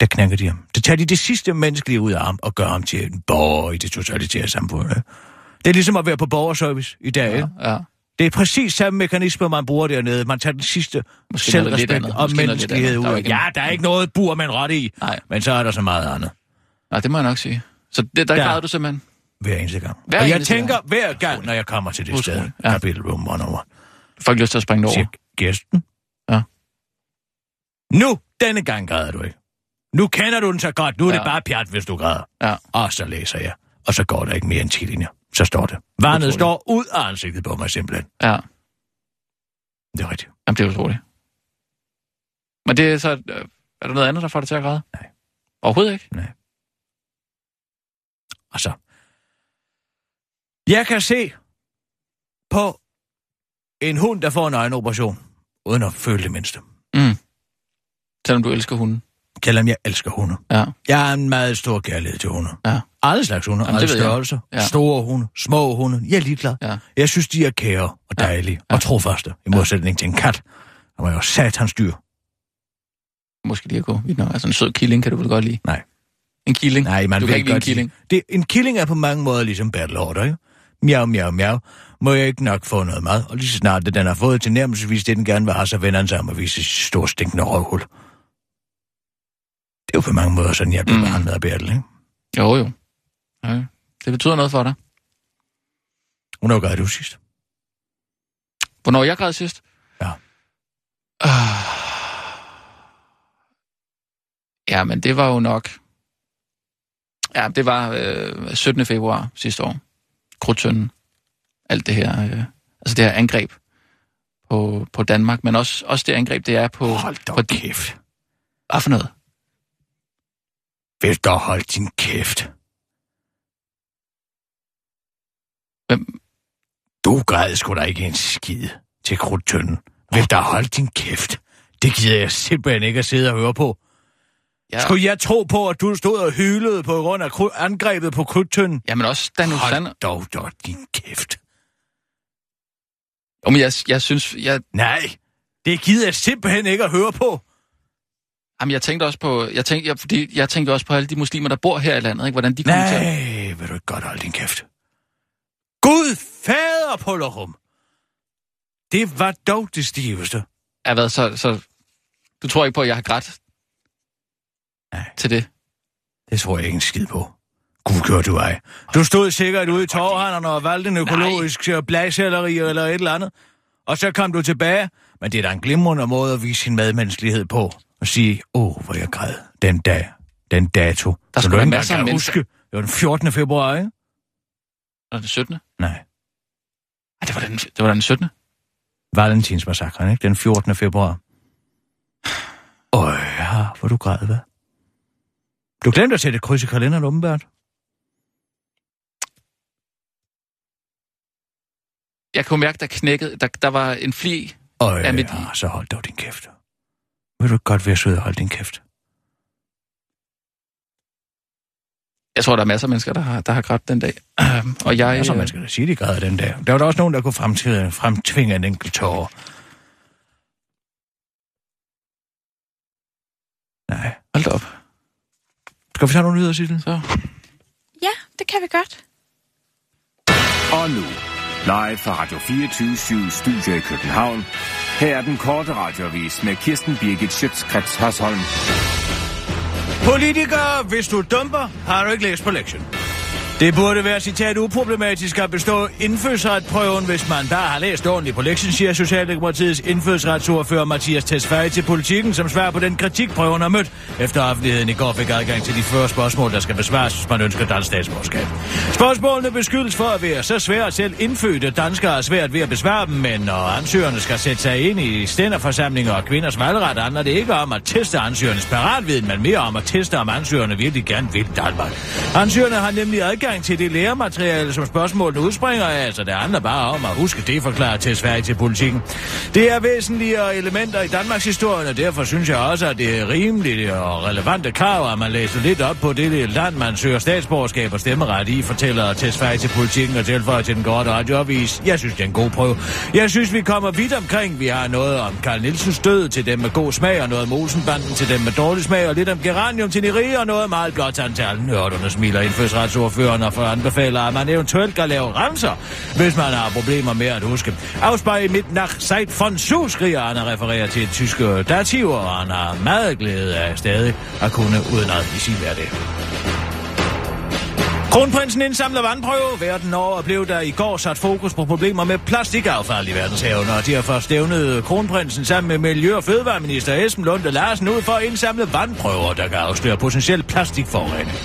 Der knækker de ham. Det tager de det sidste menneskelige ud af ham og gør ham til en borger i det totalitære samfund. Ikke? Det er ligesom at være på borgerservice i dag. Ja, ja. Det er præcis samme mekanisme, man bruger dernede. Man tager den sidste Måske selvrespekt og menneskelighed ud Der er ikke Ja, der er ikke noget bur en rotte i. Nej. Men så er der så meget andet. Nej, det må jeg nok sige. Så det, der Der- græder du simpelthen. Hver eneste gang. Hver og jeg tænker gang. hver gang, når jeg kommer til det sted, Utroligt, ja. kapitel room 101, Du får ikke lyst til at springe over. siger gæsten. Ja. Nu, denne gang græder du ikke. Nu kender du den så godt. Nu er ja. det bare pjat, hvis du græder. Ja. Og så læser jeg. Og så går der ikke mere end 10 linjer. Så står det. Vandet står ud af ansigtet på mig simpelthen. Ja, Det er rigtigt. Jamen, det er utroligt. Men det er så... øh, Er der noget andet, der får dig til at græde? Nej. Overhovedet ikke? Og så. Jeg kan se på en hund, der får en øjenoperation, uden at føle det mindste. Mm. Selvom du elsker hunden. Selvom jeg elsker hunde. Ja. Jeg har en meget stor kærlighed til hunde. Ja. Alle slags hunde, Jamen, alle ved jeg. størrelser. Ja. Store hunde, små hunde. Jeg er ligeglad. Ja. Jeg synes, de er kære og Ja. dejlige Ja. og trofaste, i modsætning til en kat. Der var jo satans dyr. Måske lige at gå vidt nok. Altså en sød killing kan du vel godt lide? Nej. En killing? Nej, man du vil kan ikke lide en killing? Det, en killing er på mange måder ligesom battle order, ikke? Miau, miau, miau. Må jeg ikke nok få noget mad? Og lige så snart det, den har fået til nærmest det, den gerne vil have, så vender den sig om og viser sit store stinkende røvhul. Det er jo på mange måder sådan, jeg bliver Mm. behandlet af battle, ikke? Jo, jo. Ja. Det betyder noget for dig. Hvornår gør du sidst? Hvornår jeg græd sidst? Ja. Ah. Ja, men det var jo nok... Ja, det var øh, 17. februar sidste år. Krudtønden. Alt det her... Øh, altså det her angreb på, på Danmark, men også, også det angreb, det er på... Hold da på kæft. Hvad for noget? Vil du holde din kæft? Hvem? Du græd sgu da ikke en skid til krudtønden. Vil du holde din kæft? Det gider jeg simpelthen ikke at sidde og høre på. Ja. Skulle jeg tro på, at du stod og hylede på grund af angrebet på krudtønden? Jamen også Daniel. Hold dog dog din kæft. Jo, men jeg, jeg synes... Jeg, Nej, det gider jeg simpelthen ikke at høre på. Jamen, jeg tænkte også på... Jeg tænkte, jeg, fordi jeg tænkte også på alle de muslimer, der bor her i landet, ikke? Hvordan de kommer til. Nej, vil du ikke godt holde din kæft? Gud fader på lokum. Det var dog det stiveste. Er været så, så... Du tror ikke på, at jeg har grædt Nej. til det? Det tror jeg ikke en skid på. Gud gør du ej. Du stod sikkert ude i torvhanderne og valgte en økologisk Nej. bladcelleri eller et eller andet. Og så kom du tilbage. Men det er da en glimrende måde at vise sin medmenneskelighed på. Og sige, åh, oh, hvor jeg græd den dag, den dato. Der skulle være masser af mennesker. huske. Det var den 14. februar, ikke? Var det den 17. Nej. Ej, det var den, det var den 17. Valentinsmassakren, ikke? Den 14. februar. Øj, ja, hvor du græd, hvad? Du glemte at sætte et kryds i kalenderen, åbenbart. Jeg kunne mærke, der knækkede. Der, der var en fli. Øj, Ja, ja, men- ja, så hold dog din kæft. Vil du godt være sød og holde din kæft? Jeg tror, der er masser af mennesker, der har, der har grædt den dag. Og jeg... Ja, så øh, man skal da sige, de græder den dag. Der var der også nogen, der kunne fremtvinge, fremtvinge en enkelt tårer. Nej. Hold op. Skal vi tage nogle nyheder, Sissel? Så. Ja, det kan vi godt. Og nu, live fra Radio 24 Studio i København. Her er den korte radiovis med Kirsten Birgit Schøtzgrads Hasholm. Politiker, hvis du dumper, har du ikke læst på lektion. Det burde være citat uproblematisk at bestå indfødsretprøven, hvis man bare har læst ordentligt på lektien, siger Socialdemokratiets indfødsretsordfører Mathias Tesfaye til politikken, som svarer på den kritik, prøven har mødt, efter offentligheden i går fik adgang til de 40 spørgsmål, der skal besvares, hvis man ønsker dansk statsborgerskab. Spørgsmålene beskyldes for at være så svære, at selv indfødte danskere er svært ved at besvare dem, men når ansøgerne skal sætte sig ind i stænderforsamlinger og kvinders valgret, handler det ikke om at teste ansøgernes paratviden, men mere om at teste, om ansøgerne virkelig gerne vil Danmark. Ansøgerne har nemlig adgang adgang til det læremateriale, som spørgsmålene udspringer af, så det handler bare om at huske det forklaret til Sverige til politikken. Det er væsentlige elementer i Danmarks historie, og derfor synes jeg også, at det er rimeligt og relevante krav, at man læser lidt op på det land, man søger statsborgerskab og stemmeret i, fortæller til Sverige til politikken og tilføjer til den gode radioavis. Jeg synes, det er en god prøve. Jeg synes, vi kommer vidt omkring. Vi har noget om Karl Nielsens død til dem med god smag, og noget om Olsenbanden til dem med dårlig smag, og lidt om geranium til Neri, og noget meget blot antal. Nørderne smiler indfødsretsordføreren og for anbefaler, at man eventuelt kan lave ramser, hvis man har problemer med at huske. Afspejl mit nach seit von Su, skriger han og refererer til et tysk dativ, og han har meget glæde af stadig at kunne udenad i sin hverdag. Kronprinsen indsamler vandprøve. Verden over blev der i går sat fokus på problemer med plastikaffald i verdenshaven, og derfor stævnede kronprinsen sammen med Miljø- og Fødevareminister Esben Lunde Larsen ud for at indsamle vandprøver, der kan afsløre potentiel plastikforurening.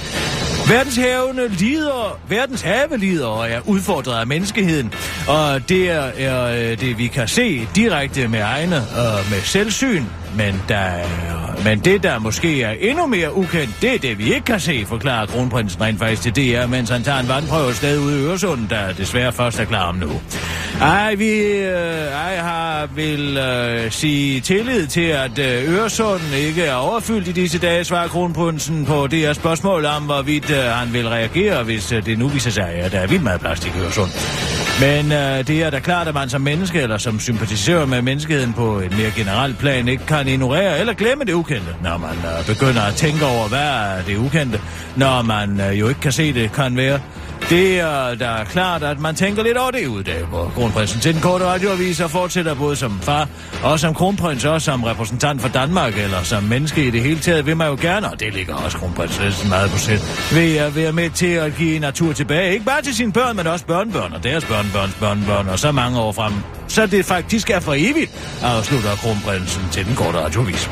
Verdenshavene lider, verdens have lider og er udfordret af menneskeheden, og det er, er øh, det, vi kan se direkte med egne og med selvsyn, men, der men det, der måske er endnu mere ukendt, det er det, vi ikke kan se, forklarer kronprinsen rent faktisk til DR, mens han tager en vandprøve sted ude i Øresund, der desværre først er klar om nu. Ej, vi øh, ej, har vil øh, sige tillid til, at øh, Øresund ikke er overfyldt i disse dage, svarer kronprinsen på det her spørgsmål om, hvorvidt øh, han vil reagere, hvis øh, det nu viser sig, at der er vildt meget plastik i Øresund. Men øh, det er da klart, at man som menneske, eller som sympatiserer med menneskeheden på et mere generelt plan, ikke kan ignorere eller glemme det ukendte, når man øh, begynder at tænke over, hvad er det ukendte, når man øh, jo ikke kan se det, kan være. Det er da klart, at man tænker lidt over det uddag, hvor kronprinsen til den korte radioavis og fortsætter både som far og som kronprins og som repræsentant for Danmark, eller som menneske i det hele taget, vil man jo gerne, og det ligger også kronprinsessen meget på sæt, ved at være med til at give natur tilbage, ikke bare til sine børn, men også børnebørn og deres børnebørns børnebørn, og så mange år frem. Så det faktisk er for evigt, afslutter kronprinsen til den korte radioavis.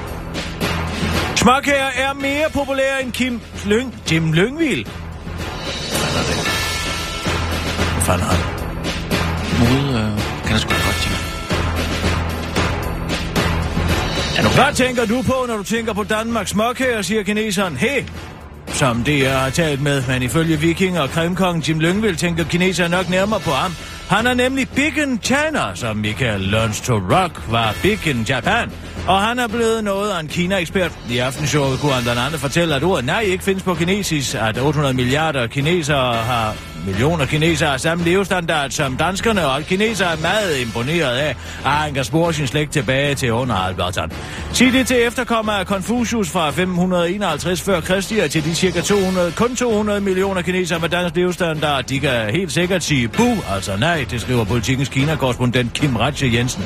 Småkager er mere populær end Kim Lyng, Jim Lyngvild. Hvad er det? Hvad fanden? Mode øh, kan jeg sgu da godt tænke. Hvad tænker du på, når du tænker på Danmarks småkager, siger kineseren. Hey, som det har talt med, men ifølge vikinger og kremkongen Jim Lyngvild tænker kineseren nok nærmere på ham. Han er nemlig Big in China, som Michael Learns to Rock var Big in Japan. Og han er blevet noget af en Kina-ekspert. I aftenshowet kunne han blandt andet fortælle, at ordet nej ikke findes på kinesisk, at 800 milliarder kinesere har millioner kinesere har samme levestandard som danskerne, og kinesere er meget imponeret af, at han kan spore sin slægt tilbage til under Albertan. Sig det til efterkommer af Confucius fra 551 før Kristi og til de cirka 200, kun 200 millioner kinesere med dansk levestandard. De kan helt sikkert sige bu, altså nej, det skriver politikens Kina-korrespondent Kim Ratche Jensen.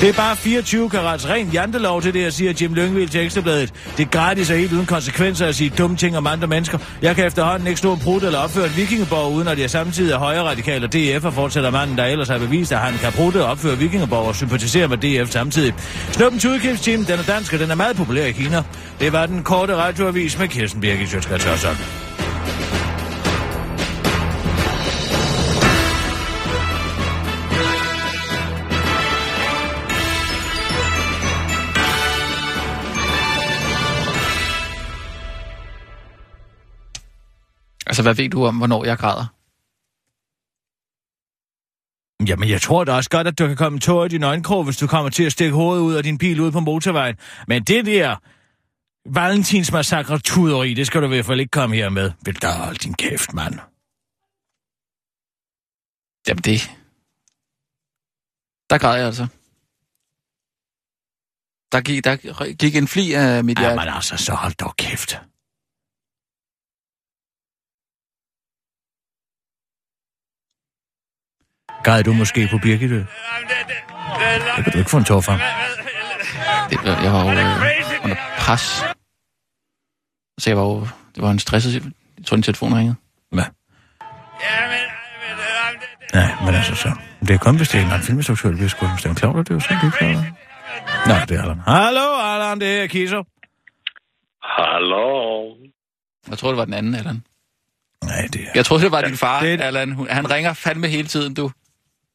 Det er bare 24 karats ren jantelov til det, jeg siger Jim Lyngvild til Ekstrabladet. Det er gratis og helt uden konsekvenser at sige dumme ting om andre mennesker. Jeg kan efterhånden ikke stå og brud eller opføre en vikingeborg, uden når de er samtidig er højre radikale og DF og fortsætter manden, der ellers har bevist, at han kan prutte og opføre vikingeborg og sympatisere med DF samtidig. Snuppens udkæmpsteam, den er dansk, og den er meget populær i Kina. Det var den korte radioavis med Kirsten Birgit Sjøtskrets Altså, hvad ved du om, hvornår jeg græder? Jamen, jeg tror da også godt, at du kan komme tår i din øjenkrog, hvis du kommer til at stikke hovedet ud af din bil ud på motorvejen. Men det der Valentins massakre tuderi, det skal du i hvert fald ikke komme her med. Vil der holde din kæft, mand. Jamen, det... Der græd jeg altså. Der gik, der gik en fli af mit hjerte. Ja, men altså, så hold dog kæft. Græd du måske på Birgitø? Det kan du ikke få en tår fra. Det, jeg var jo øh, under pres. Så jeg var jo... Det var en stresset... Jeg tror, din telefon ringede. Hvad? Nej, men altså så. Det er kun, hvis det er en filminstruktør, der bliver skudt. Hvis det er en klovn, det er jo så det er Nej, det er Allan. Hallo, Allan, det er Kiso. Hallo. Jeg tror, det var den anden, Allan. Nej, det er... Jeg troede, det var din far, Det Allan. Han ringer fandme hele tiden, du.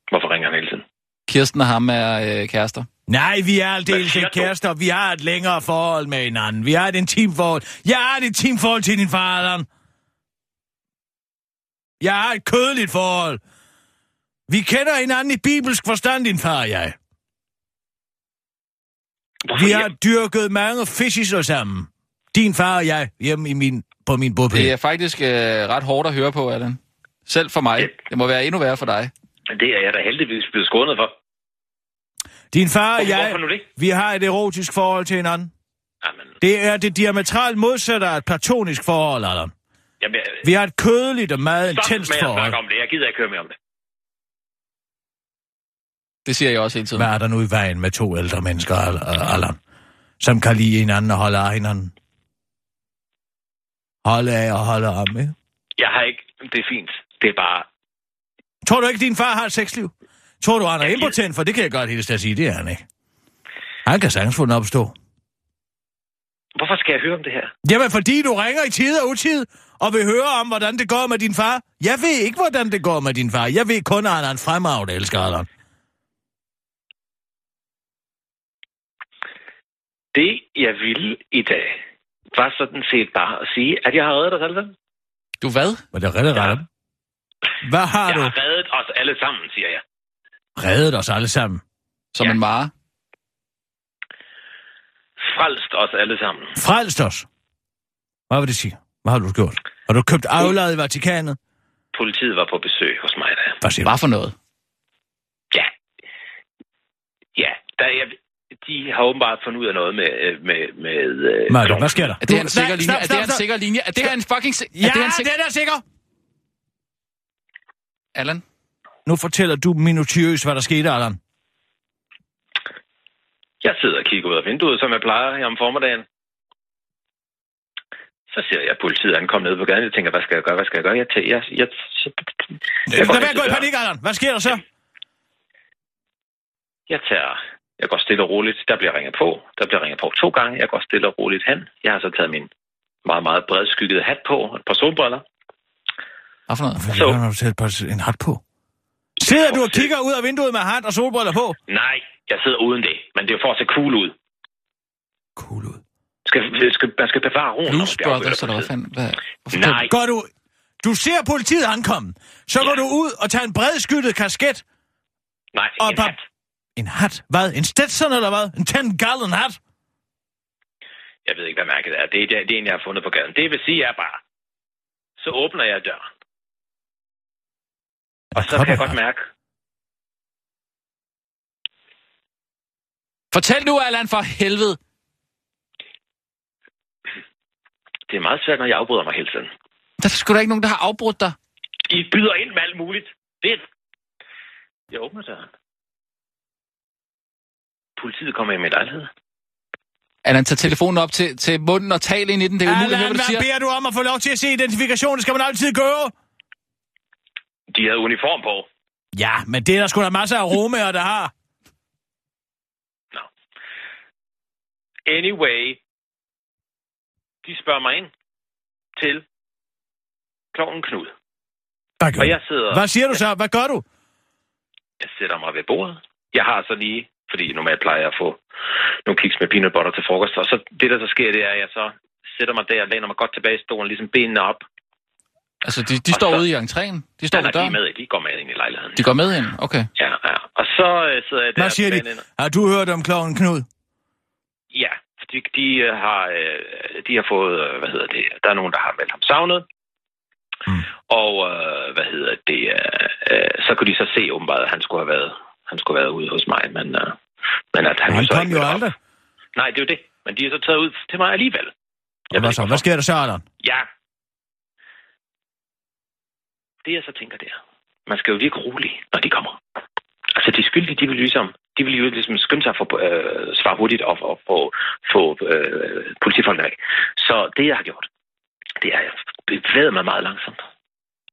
Hvorfor ringer han hele tiden? Kirsten og ham er øh, kærester. Nej, vi er aldeles ikke kærester. Vi har et længere forhold med hinanden. Vi har et intimt forhold. Jeg har et intimt forhold til din far, Allan. Jeg har et kødeligt forhold. Vi kender hinanden i bibelsk forstand, din far og jeg. Hvorfor Vi hjem? har dyrket mange fishisser sammen. Din far og jeg, hjemme i min, på min bopæl. Det er faktisk øh, ret hårdt at høre på, Allan. Selv for mig. Det må være endnu værre for dig. Det er jeg da heldigvis blevet skånet for. Din far og jeg, hvorfor nu det? vi har et erotisk forhold til hinanden. Jamen, Det er det diametralt modsatte af et platonisk forhold, Allan. jamen, Vi har et kødeligt og meget stop intenst med at forhold. snakke om det. Jeg gider ikke høre mere om det. Det siger jeg også hele tiden. Hvad er der nu i vejen med to ældre mennesker, Al- Allan, som kan lide hinanden og holde af hinanden? Holde af og holde om, ikke? Jeg har ikke... Det er fint. Det er bare... Tror du ikke, din far har et sexliv? Tror du, han er impotent? For det kan jeg godt helt at sige, det er han ikke. Han kan sagtens få den opstå. Hvorfor skal jeg høre om det her? Jamen, fordi du ringer i tid og utid, og vil høre om, hvordan det går med din far. Jeg ved ikke, hvordan det går med din far. Jeg ved kun, at han er en fremragende elsker, Allan. Det, jeg ville i dag, var sådan set bare at sige, at jeg har reddet alle sammen. Du hvad? Men det reddet Ja. ja. Hvad har Jeg du har reddet os alle sammen, siger jeg. reddet os alle sammen? Som Ja. en mare? Frelst os alle sammen. Frelst os. Hvad vil det sige? Hvad har du gjort? Har du købt aflad i Vatikanet? Politiet var på besøg hos mig der. Hvad siger du? Hvad for noget? Ja. Ja, der, jeg, de har åbenbart fundet ud af noget med... øh, med, med øh, Malte, hvad sker der? Er det her en sikker linje? Er det her en sikker linje? Er det her en fucking... si- Ja, er det her en sikker... den er sikker. Allan? Nu fortæller du minutiøst, hvad der skete, Allan. Jeg sidder og kigger ud af vinduet, som jeg plejer her om formiddagen. Så ser jeg, at politiet ankommer ned på gaden. Jeg tænker, hvad skal jeg gøre? Hvad skal jeg gøre? Jeg, tæ- jeg, jeg, jeg, jeg, være hen at gå i panik, Allan. Hvad sker der så? Jeg tager... Jeg går stille og roligt. Der bliver ringet på. Der bliver ringet på to gange. Jeg går stille og roligt hen. Jeg har så taget min meget, meget bredskyggede hat på. og Et par solbriller. Hvad for noget? Hvad Så- når du sætter bare en hat på? Sidder du og kigger ud af vinduet med hat og solbriller på? Nej, jeg sidder uden det. Men det er for at se cool ud. Cool ud. Skal, skal, man skal bevare roen. Blues Brothers, eller hvad fanden? Hvad? Hvorfor Nej, Går du... Du ser politiet ankomme. Så går Ja. du ud og tager en bredskyttet kasket. nej, Og en hat. En hat? Hvad? En Stetson eller hvad? En 10 gallon hat? Jeg ved ikke, hvad mærket er. Det er, det er en, jeg har fundet på gaden. Det vil sige, er bare, så åbner jeg døren. Og så kan jeg godt mærke, Fortæl nu, Allan, for helvede. det er meget svært, når jeg afbryder mig hele tiden. Der er sgu da ikke nogen, der har afbrudt dig. I byder ind med alt muligt. Det er... Jeg åbner døren. Politiet kommer i min lejlighed. Allan, tag telefonen op til, til munden og tal ind i den. Det er umuligt at høre, Allan, hvad du hvad siger. beder du om at få lov til at se identifikation? Det skal man altid gøre. De havde uniform på. Ja, men det er der sgu da masser af romager, der har. Anyway, de spørger mig ind til klokken Knud. Hvad, gør Og jeg sidder... Hvad siger du så? Hvad gør du? Jeg sætter mig ved bordet. Jeg har så lige, fordi normalt plejer jeg at få nogle kiks med peanut butter til frokost. Og så det, der så sker, det er, at jeg så sætter mig der og læner mig godt tilbage i stolen, ligesom benene op. Altså, de, de Og står så- ude i entréen. De står Nej, nej, de er med. De går med ind i lejligheden. De går med ind. Okay. Ja, ja. Og så øh, sidder jeg der... Hvad siger de? banen ind- Har du hørt om kloven Knud? Ja, de, de, øh, har, øh, de har fået, øh, hvad hedder det, der er nogen, der har meldt ham savnet. Mm. Og øh, hvad hedder det, øh, så kunne de så se åbenbart, at han skulle have været, han skulle have været ude hos mig, men, øh, men at han, Han så kom ikke jo op. aldrig. Nej, det er jo det. Men de er så taget ud til mig alligevel. Og hvad så? Hvad sker der så, Allan? Ja. Det jeg så tænker der, man skal jo virke rolig, når de kommer. Altså de skyldige, de vil ligesom, de vil jo ligesom skynde sig for at øh, svare hurtigt og, og og få øh, politifolkene væk. Så det jeg har gjort, det er, at jeg bevægede mig meget langsomt.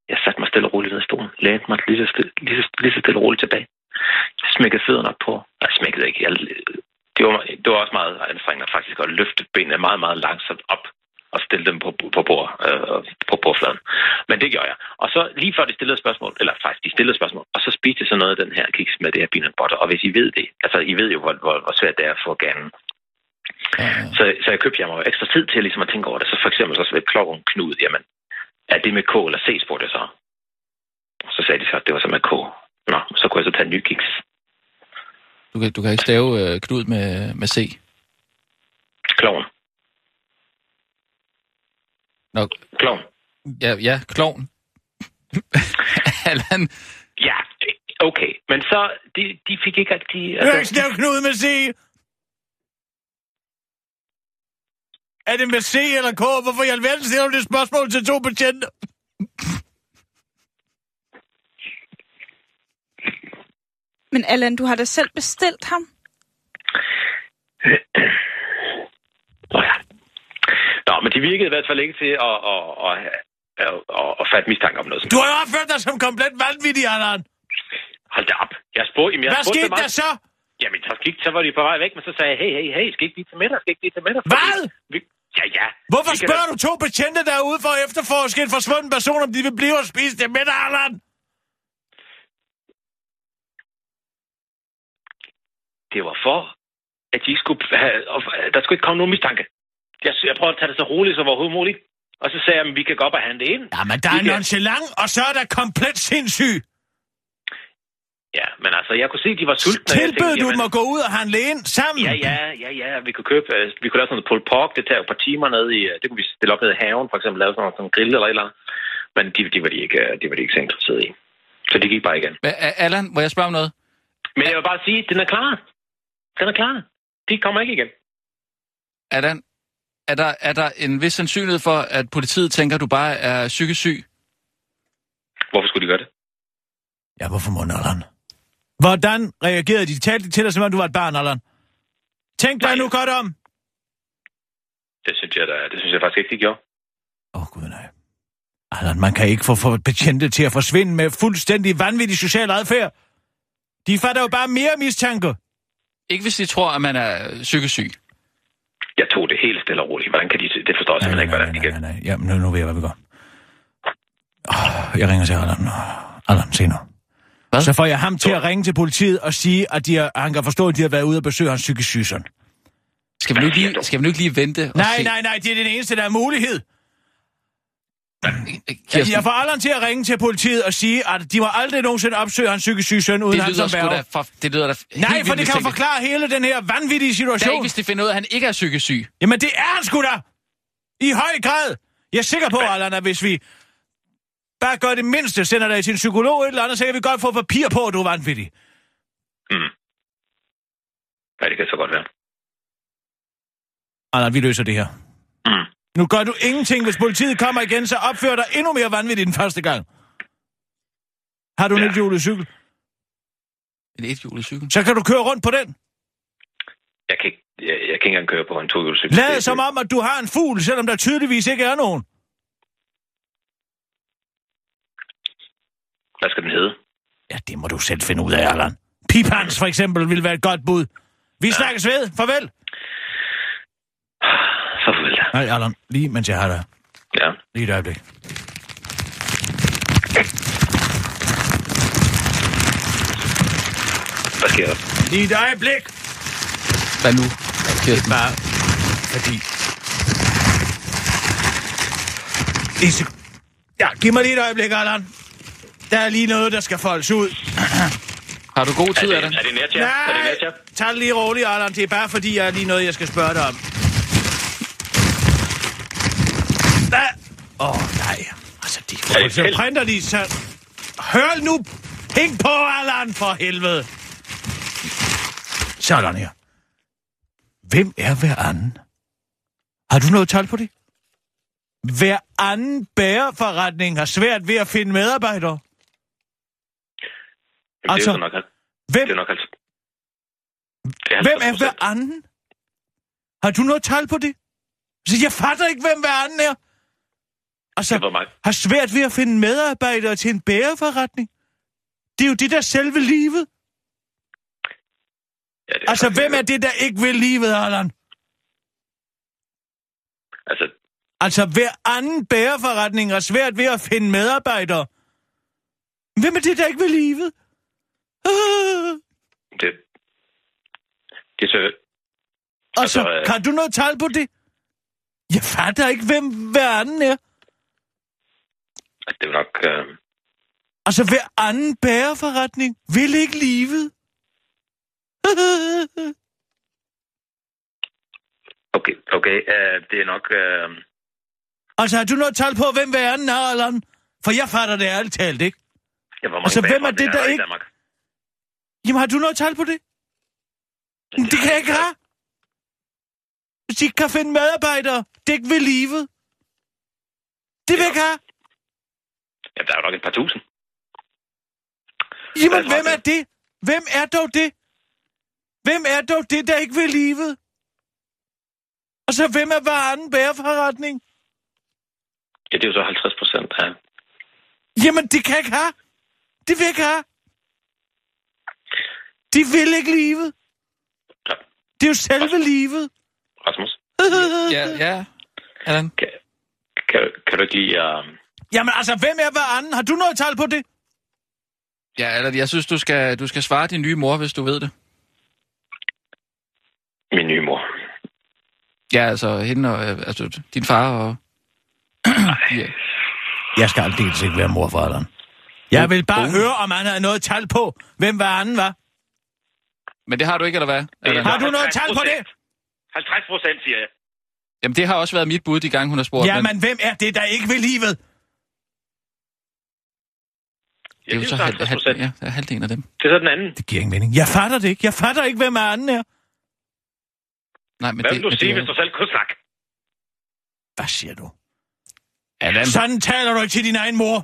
Jeg satte mig stille og roligt ned i stolen, lænede mig lige så stille, lige så, lige så stille og roligt tilbage. Jeg smækkede fødderne op på. Jeg smækkede ikke. Jeg, det, var, det var også meget anstrengende faktisk at løfte benene meget, meget langsomt op og stille dem på, på, bord, øh, på bordfladen. Men det gjorde jeg. Og så lige før de stillede spørgsmål, eller faktisk de stillede spørgsmål, og så spiste jeg så noget af den her kiks med det her peanut butter. Og hvis I ved det, altså I ved jo, hvor, hvor, hvor svært det er at få ganen. Ja, ja. Så, så jeg købte jeg mig ekstra tid til ligesom at tænke over det. Så for eksempel så ved klokken Knud, jamen, er det med K eller C, spurgte jeg så. Så sagde de så, at det var så med K. Nå, så kunne jeg så tage en ny kiks. Du kan, du kan ikke stave øh, Knud med, med C. Kloven. Nå, Kloven. ja, ja, klovn. Allan, Ja, okay. Men så, de, de fik ikke har ikke snævnt Knud med C. Er det med C eller K? Hvorfor i alverden stiller du det spørgsmål til to betjente? Men Allan, du har da selv bestilt ham. Nå ja. Nå, men de virkede i hvert fald ikke til at, at, at, at, at, at fatte mistanke om noget. Du har jo opført dig som komplet vanvittig, Allan. Hold da op. Jeg spurgte, jamen, jeg Hvad spurgte skete der så? Jamen, så, gik, så var de på vej væk, men så sagde jeg, hey, hey, hey, skal ikke lige til middag, skal ikke lige til middag? Hvad? Vi, ja, ja. Hvorfor Vi spørger da- du to betjente derude for at efterforske en forsvunden person, om de vil blive og spise det med dig, Allan? Det var for, at de skulle have, der skulle ikke komme nogen mistanke. Jeg, jeg prøvede at tage det så roligt som overhovedet muligt. Og så sagde jeg, at vi kan gå op og handle ind. Jamen, der Vi er kan- nonchalant, og så er der komplet sindssyg. Ja, men altså, jeg kunne se, at de var sultne. Tilbød tænkte, du jamen, dem at gå ud og handle ind sammen? Ja, ja, ja, ja. Vi kunne købe, øh, vi kunne lave sådan noget pulled pork. Det tager jo et par timer ned i, øh, det kunne vi stille op ned i haven, for eksempel lave sådan noget sådan en grill eller et eller andet. Men de, de, var de ikke, øh, de var de ikke så interesserede i. Så de gik bare igen. Allan, må jeg spørge om noget? Men jeg vil bare sige, den er klar. Den er klar. De kommer ikke igen. Allan, er der, er der en vis sandsynlighed for, at politiet tænker, at du bare er psykisk syg? Hvorfor skulle de gøre det? Ja, hvorfor må Allan? Hvordan reagerede de? Talte de til dig, som om du var et barn, Allan? Tænk dig Nej. nu godt om. Det synes jeg, da, det synes jeg faktisk ikke, de gjorde. Åh, oh, gud nej. Allan, man kan ikke få for betjente til at forsvinde med fuldstændig vanvittig social adfærd. De fatter jo bare mere mistanke. Ikke hvis de tror, at man er psykisk syg. Jeg tog det helt stille og roligt. Hvordan kan de... Det forstår jeg simpelthen ikke, hvordan nej, kan. nej, nej. Jamen, nu, nu ved jeg, hvad vi gør. Oh, jeg ringer til Allan. Allan, se nu. Hvad? Så får jeg ham til at ringe til politiet og sige, at de har, han kan forstå, at de har været ude og besøge hans psykisk syge søn. Skal vi nu ikke lige, skal vi nu ikke lige vente og Nej, se? nej, nej, det er den eneste, der er mulighed. Kirsten, Jeg får Allan til at ringe til politiet og sige, at de må aldrig nogensinde opsøge hans psykisk syge søn uden ham som for, det lyder da Nej, for det kan forklare hele den her vanvittige Det er situation. ikke, hvis de finder ud af, at han ikke er psykisk syg. Jamen, det er han sgu da! I høj grad! Jeg er sikker på, Allan, at hvis vi bare gør det mindste, sender dig til en psykolog eller andet, så kan vi godt få papir på, at du er vanvittig. Mm. Ja, det kan så godt være. Allan, vi løser det her. Mm. Nu gør du ingenting, hvis politiet kommer igen, så opfører dig endnu mere vanvittigt end første gang. Har du en Ja. ethjulet cykel? En ethjulet cykel. Så kan du køre rundt på den. Jeg kan, ikke, jeg, jeg kan ikke engang køre på en tohjulscykel. Lad Det- som om, at du har en fugl, selvom der tydeligvis ikke er nogen. Hvad skal den hedde? Ja, det må du selv finde ud af, Allan. Pipans for eksempel vil være et godt bud. Vi ja. snakkes ved. Farvel. Nej, Allan, lige mens jeg har dig. Ja. Lige et øjeblik. Hvad sker der? Lige et øjeblik. Hvad nu, Kirsten? Bare fordi... Sek- Ja, giv mig lige et øjeblik, Allan. Der er lige noget, der skal foldes ud. Har du god Er tid, det, Allan? er det? Er det Nej, Netja? tag det lige roligt, Allan. Det er bare fordi, jeg har lige noget, jeg skal spørge dig om. Åh, oh, nej. Altså, de Er det så printer de så... Hør nu! Pink på, Allan, for helvede! Sådan her. Hvem er hver anden? Har du noget tal på det? Hver anden bæreforretning har svært ved at finde medarbejdere. Jamen, Altså, det er jo nok, Hvem, det er nok altså... Det hvem er 50%. hver anden? Har du noget tal på det? Så jeg fatter ikke, hvem hver anden er. Altså, Det var mig. har svært ved at finde medarbejdere til en bæreforretning. Det er jo det, der er selve livet. Ja, det Altså, faktisk- hvem er det, der ikke vil livet, Allan? Altså, Altså, hver anden bæreforretning har svært ved at finde medarbejdere. Hvem er det, der ikke vil livet? Ah. det... Det er så... Altså, Altså, øh, kan du noget tal på det? Jeg fatter ikke, hvem hver anden er. Det er nok... Øh, Altså, hver anden bæreforretning vil ikke livet. Okay, okay. Uh, det er nok... Uh... altså, har du noget tal på, hvem hver anden er, Allan? For jeg fatter det ærligt talt, ikke? Ja, hvor mange Altså, hvem er det, der ikke- Danmark? Jamen, har du noget tal på det? Men det kan jeg ikke have. Hvis de ikke kan finde medarbejdere, det er ikke ved livet. Det vil jeg ikke have. Ja, der er jo nok et par tusind. Jamen, hvem er det? Hvem er dog det? Hvem er dog det, der ikke vil livet? Og så hvem er anden bæreforretning? Ja, det er jo så 50 procent af... Jamen, det kan jeg ikke have. Det vil jeg ikke have. De vil ikke livet. Ja. Det er jo selve livet. Rasmus, Ja, ja. Allan? kan, kan, kan du ikke lige... Uh... Jamen altså, hvem er hver anden? Har du noget tal på det? Ja, Allan, jeg synes, du skal, du skal svare din nye mor, hvis du ved det. Min nye mor. Ja, altså hende og, øh, altså din far og... ja. Jeg skal aldeles ikke være mor for alderen. Jeg vil bare Kone. høre, om han havde noget tal på, hvem hver anden var. Men det har du ikke, eller hvad? Allan? Har du noget tal på det? 50 procent, siger jeg. Jamen, det har også været mit bud, de gange hun har spurgt. men Jamen, hvem er det, der ikke vil livet? Det er jo så halv, 50 halv, ja, det er halvdelen af dem. Det er så den anden. Det giver ingen mening. Jeg fatter det ikke. Jeg fatter ikke, hvem er anden er. Nej, men Hvad det, vil du sige, det er hvis du selv kunne snakke? Hvad siger du? Allan, Sådan taler du ikke til din egen mor.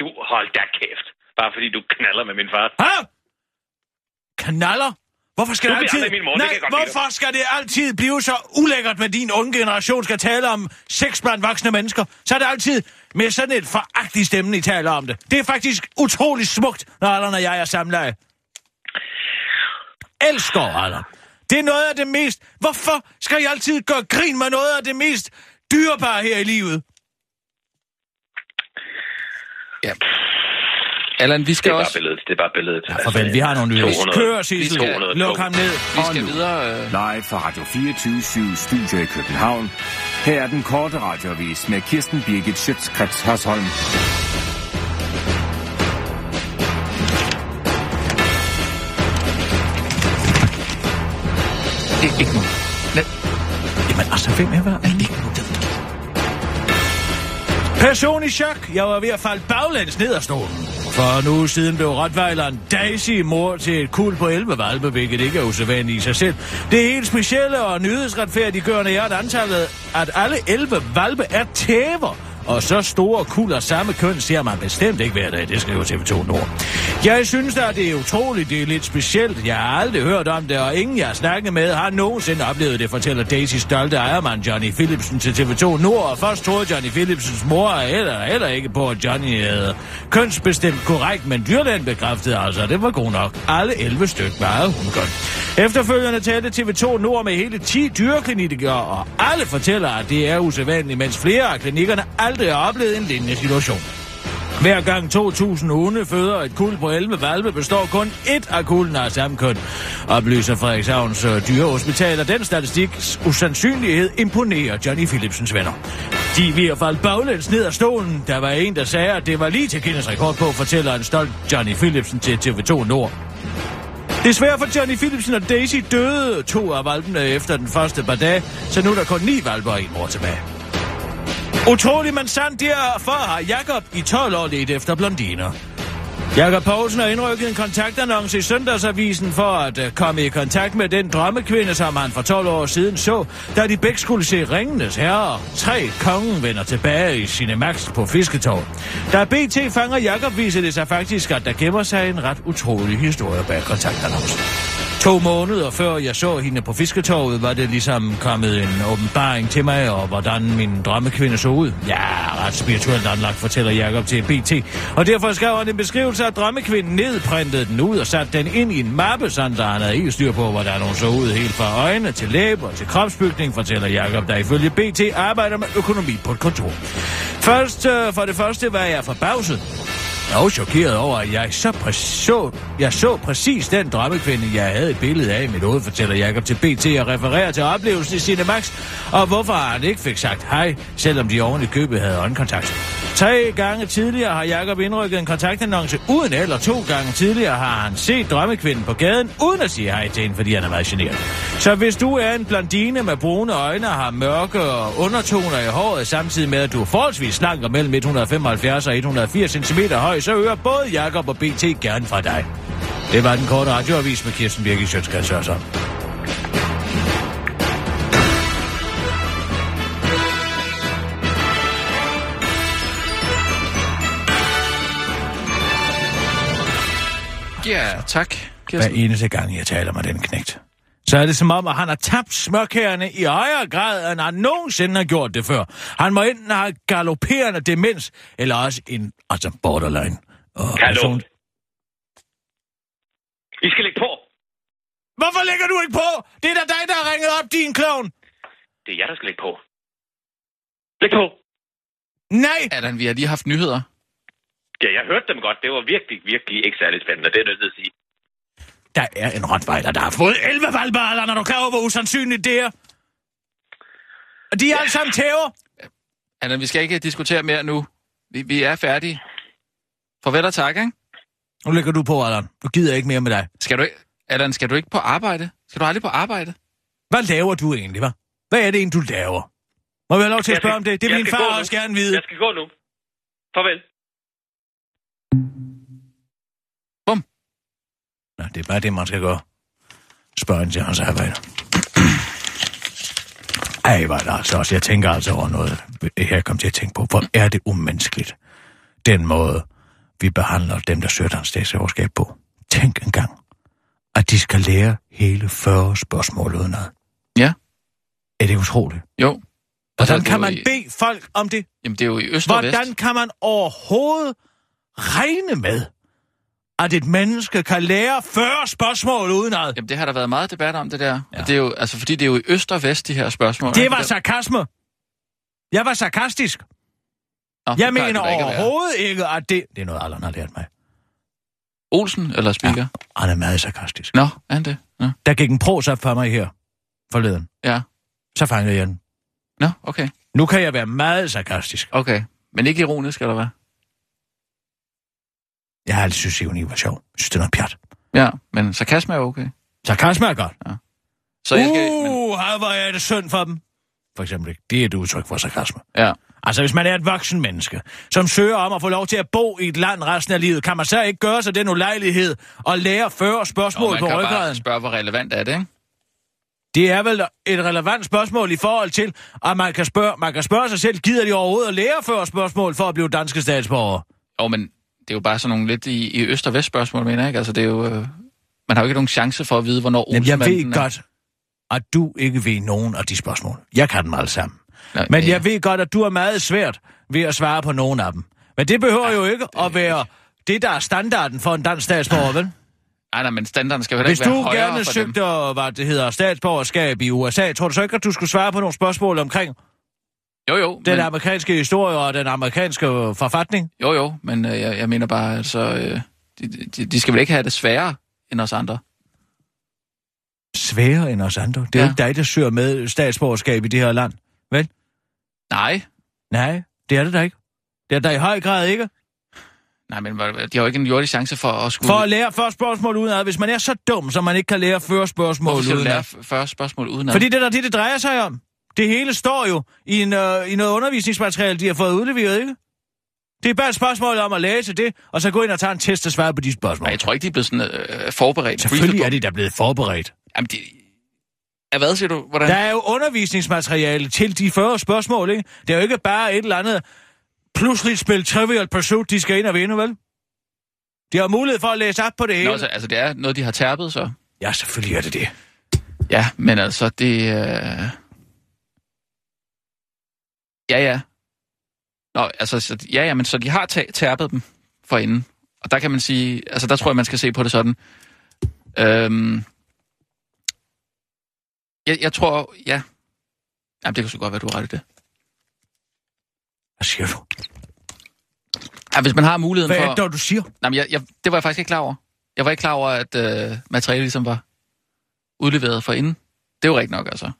Du, hold da kæft. Bare fordi du knaller med min far. Ha? Kanaller? Hvorfor skal det altid... aldrig min mor, det Nej, jeg lide hvorfor skal det altid blive så ulækkert, med din unge generation skal tale om sex blandt voksne mennesker? Så er det altid med sådan et foragtigt stemme, I taler om det. Det er faktisk utrolig smukt, når Allan og jeg er samleje. Elsker Allan. Det er noget af det mest... Hvorfor skal I altid gøre grin med noget af det mest dyrebare her i livet? Allan, vi Det skal er bare også... billedet. Det er bare billedet. Ja, farvel, vi har nogle nyheder. 200. Kør, Sissel. 200. Luk ham ned. Vi Og skal nu. videre... Øh, Live fra Radio 24 Studio i København. Her er den korte radiovis med Kirsten Birgit Schøtzgrads Hasholm. ikke, ikke nu. Jamen altså, hvem er hvad? Ikke nu, det. Person i chok. Jeg var ved at falde baglæns ned af stolen. For en uge siden blev rottweileren Daisy mor til et kul på 11 valpe, hvilket ikke er usædvanligt i sig selv. Det helt specielle og nyhedsretfærdiggørende er, at antallet, at alle 11 valpe er tæver. Og så store kul af samme køn ser man bestemt ikke hver dag, det skriver TV2 Nord. Jeg synes da, det er utroligt, det er lidt specielt. Jeg har aldrig hørt om det, og ingen jeg har snakket med har nogensinde oplevet det, fortæller Daisy stolte ejermand Johnny Philipsen til TV2 Nord. Og først troede Johnny Philipsens mor eller, eller ikke på, at Johnny havde kønsbestemt korrekt, men dyrlægen bekræftede altså, at det var god nok. Alle 11 stykker var hun godt. Efterfølgende talte TV2 Nord med hele 10 dyreklinikker, og alle fortæller, at det er usædvanligt, mens flere af klinikkerne aldrig har oplevet en lignende situation. Hver gang 2.000 hunde føder et kul på 11 valpe, består kun ét af kulden af samme køn, oplyser Frederikshavns øh, dyrehospital, og den statistiks usandsynlighed imponerer Johnny Philipsens venner. De vi har at baglæns ned af stolen. Der var en, der sagde, at det var lige til Guinness rekord på, fortæller en stolt Johnny Philipsen til TV2 Nord. Desværre for Johnny Philipsen og Daisy døde to af valpene efter den første par dage, så nu er der kun ni valper og en mor tilbage. Utrolig, men sandt derfor har Jakob i 12 år let efter blondiner. Jakob Poulsen har indrykket en kontaktannonce i Søndagsavisen for at øh, komme i kontakt med den drømmekvinde, som han for 12 år siden så, da de begge skulle se Ringenes Herre. Tre kongen vender tilbage i sine max på Fisketår. Da BT fanger Jakob, viser det sig faktisk, at der gemmer sig en ret utrolig historie bag kontaktannoncen. To måneder før jeg så hende på fisketorvet, var det ligesom kommet en åbenbaring til mig, og hvordan min drømmekvinde så ud. Ja, ret spirituelt anlagt, fortæller Jakob til BT. Og derfor skrev han en beskrivelse af drømmekvinden ned, printede den ud og satte den ind i en mappe, sådan så han havde helt styr på, hvordan hun så ud helt fra øjne til læber til kropsbygning, fortæller Jakob, der ifølge BT arbejder med økonomi på et kontor. Først, øh, for det første var jeg forbavset. Jeg var chokeret over, at jeg så, præ- så, jeg så præcis den drømmekvinde, jeg havde et billede af i mit hoved, fortæller Jakob til BT og refererer til oplevelsen i Cinemax, og hvorfor han ikke fik sagt hej, selvom de oven i købet havde øjenkontakt. Tre gange tidligere har Jakob indrykket en kontaktannonce uden eller to gange tidligere har han set drømmekvinden på gaden uden at sige hej til hende, fordi han er meget generet. Så hvis du er en blondine med brune øjne og har mørke og undertoner i håret, samtidig med at du er forholdsvis slank og mellem 175 og 180 cm høj, så hører både Jakob og BT gerne fra dig. Det var den korte radioavis med Kirsten Birgit Sjøtskreds Hørsson. Ja, tak. Hver Kirsten. eneste gang, jeg taler med den knægt. Så er det som om, at han har tabt smørkærne i højere grad, end han nogensinde har gjort det før. Han må enten have galopperende demens, eller også en altså borderline. Og Hallo? person- I skal lægge på. Hvorfor lægger du ikke på? Det er da dig, der har ringet op, din klovn. Det er jeg, der skal lægge på. Læg på. Nej, Allan, vi har lige haft nyheder. Ja, jeg hørte dem godt. Det var virkelig, virkelig ikke særlig spændende. Det er nødt til at sige. Der er en rottweiler, der har fået 11 valgballer, når du klar over, hvor usandsynligt det er. Og de er alle sammen tæver. Allan, vi skal ikke diskutere mere nu. Vi, vi er færdige. Farvel og tak, ikke? Nu lægger du på, Allan. Nu gider jeg ikke mere med dig. Skal du ikke... Allan, skal du ikke på arbejde? Skal du aldrig på arbejde? Hvad laver du egentlig, hva'? Hvad er det egentlig, du laver? Må vi have lov til at spørge skal- om det? Det vil min far også gerne vide. Jeg skal gå nu. Farvel. Nå, det er bare det, man skal gøre. Spørg ind til hans arbejde. Ej, var det altså også. Jeg tænker altså over noget. Her kom til at tænke på, hvor er det umenneskeligt. Den måde, vi behandler dem, der søger dansk statsborgerskab på. Tænk engang, at de skal lære hele 40 spørgsmål udenad. Ja. Er det utroligt? Jo. Hvordan kan man i- bede folk om det? Jamen, det er jo i øst og vest. Hvordan kan man overhovedet regne med, at et menneske kan lære 40 spørgsmål udenad? Jamen, det har der været meget debat om, det der. Ja. Og det er jo, altså, fordi det er jo i øst og vest, de her spørgsmål. Det var sarkasme. Jeg var sarkastisk. Nå, Jeg mener det ikke overhovedet ikke, at det... Det er noget, Allan har lært mig. Olsen eller Spiker? Ja. Han er meget sarkastisk. Nå, er han det? Nå, Der gik en pros op for mig her forleden. ja. Så fangede jeg den. Nå, okay. Nu kan jeg være meget sarkastisk. Okay. Men ikke ironisk, eller hvad? Jeg har altid synes, ironi var sjov. Jeg synes, det er noget pjat. Ja, men sarkasme er okay. Sarkasme er godt. Så jeg skal... Men, Uh, her var jeg det synd for dem. For eksempel. Det er et udtryk for sarkasme. ja. Altså, hvis man er et voksen menneske, som søger om at få lov til at bo i et land resten af livet, kan man så ikke gøre sig den ulejlighed og lære 40 spørgsmål Og man på kan bare ryggraden? spørge, hvor relevant er det, ikke? Det er vel et relevant spørgsmål i forhold til, at man kan spørge, man kan spørge sig selv, gider de overhovedet at lære 40 spørgsmål for at blive danske statsborger? Jo, men det er jo bare sådan nogle lidt i, i øst og vest spørgsmål, mener jeg, ikke? Altså, det er jo... Øh, man har jo ikke nogen chance for at vide, hvornår Jamen, jeg ved er. godt, at du ikke ved nogen af de spørgsmål. Jeg kan dem alle sammen. Nej, Men ja. jeg ved godt, at du er meget svært ved at svare på nogen af dem. Men det behøver jo ikke at være det, der er standarden for en dansk statsborger, vel? Nej, nej, men standarden skal jo Hvis ikke være du højere gerne søgte, dem. hvad det hedder, statsborgerskab i USA, tror du så ikke, at du skulle svare på nogle spørgsmål omkring Jo, jo, den men, amerikanske historie og den amerikanske forfatning? jo, jo, men øh, jeg, jeg mener bare, altså... Øh, de, de, de skal vel ikke have det sværere end os andre? Sværere end os andre. Det er ja. Ikke dig, der søger med statsborgerskab i det her land. Vel? Nej, Nej, det er det da ikke. Det er der i høj grad ikke. nej, men de har jo ikke en jordig chance for at skulle... For at lære 40 spørgsmål uden ad, hvis man er så dum, så man ikke kan lære 40 spørgsmål Hvorfor skal du lære. 40 spørgsmål uden Fordi det er det, det drejer sig om. Det hele står jo i, en, øh, i noget undervisningsmateriale, de har fået udleveret, ikke? Det er bare et spørgsmål om at læse det, og så gå ind og tage en test og svare på de spørgsmål. Nej, jeg tror ikke, de er blevet sådan øh, forberedt. Selvfølgelig er de da blevet forberedt. Jamen, de... Ja, hvad siger du? Hvordan? Der er jo undervisningsmateriale til de 40 spørgsmål, ikke? Det er jo ikke bare et eller andet pludseligt spil Trivial Pursuit, de skal ind og vinde, vel? De har mulighed for at læse op på det hele. Nå, så, altså, det er noget, de har tærpet, så... Ja, selvfølgelig er det det. Ja, men altså, det... Øh... Ja, ja. Nå, altså, så, ja, ja, men så de har tæ- tærpet dem for inden. Og der kan man sige... Altså, der tror jeg, man skal se på det sådan. Øhm... Jeg, jeg tror, ja... Jamen, det kan så godt være, du har ret i det. Hvad siger du? Ja, hvis man har muligheden Hvad for... er det, du siger? Nej, men jeg, jeg, det var jeg faktisk ikke klar over. Jeg var ikke klar over, at øh, materialet ligesom var udleveret for inden. Det er jo rigtigt nok, altså.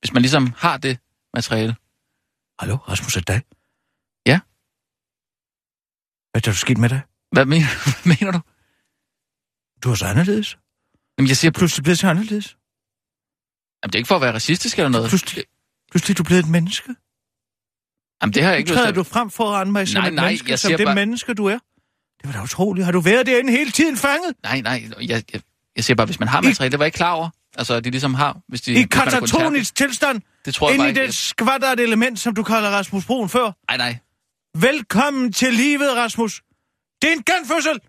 Hvis man ligesom har det materiale. Hallo, Rasmus, er det dig? Ja. Hvad er der sket med dig? Hvad mener, hvad mener du? Du er så anderledes. Jamen, jeg siger, Pludselig blevet så anderledes. jamen, det er ikke for at være racistisk eller noget. Pludselig, pludselig er du blevet et menneske. Jamen, det har jeg ikke lyst træder til. du frem foran mig som Nej, et nej, menneske, jeg som det bare- menneske, du er. Det var da utroligt. Har du været derinde hele tiden fanget? Nej, nej, jeg, jeg, jeg siger bare, hvis man har materiale, det var jeg ikke klar over. Altså, at de ligesom har, hvis de... I hvis katatonisk tilstand? Det tror jeg bare Inde i ikke. det skvattert element, som du kalder Rasmus Broen før? Nej, nej. Velkommen til livet, Rasmus. Det er en genfødsel.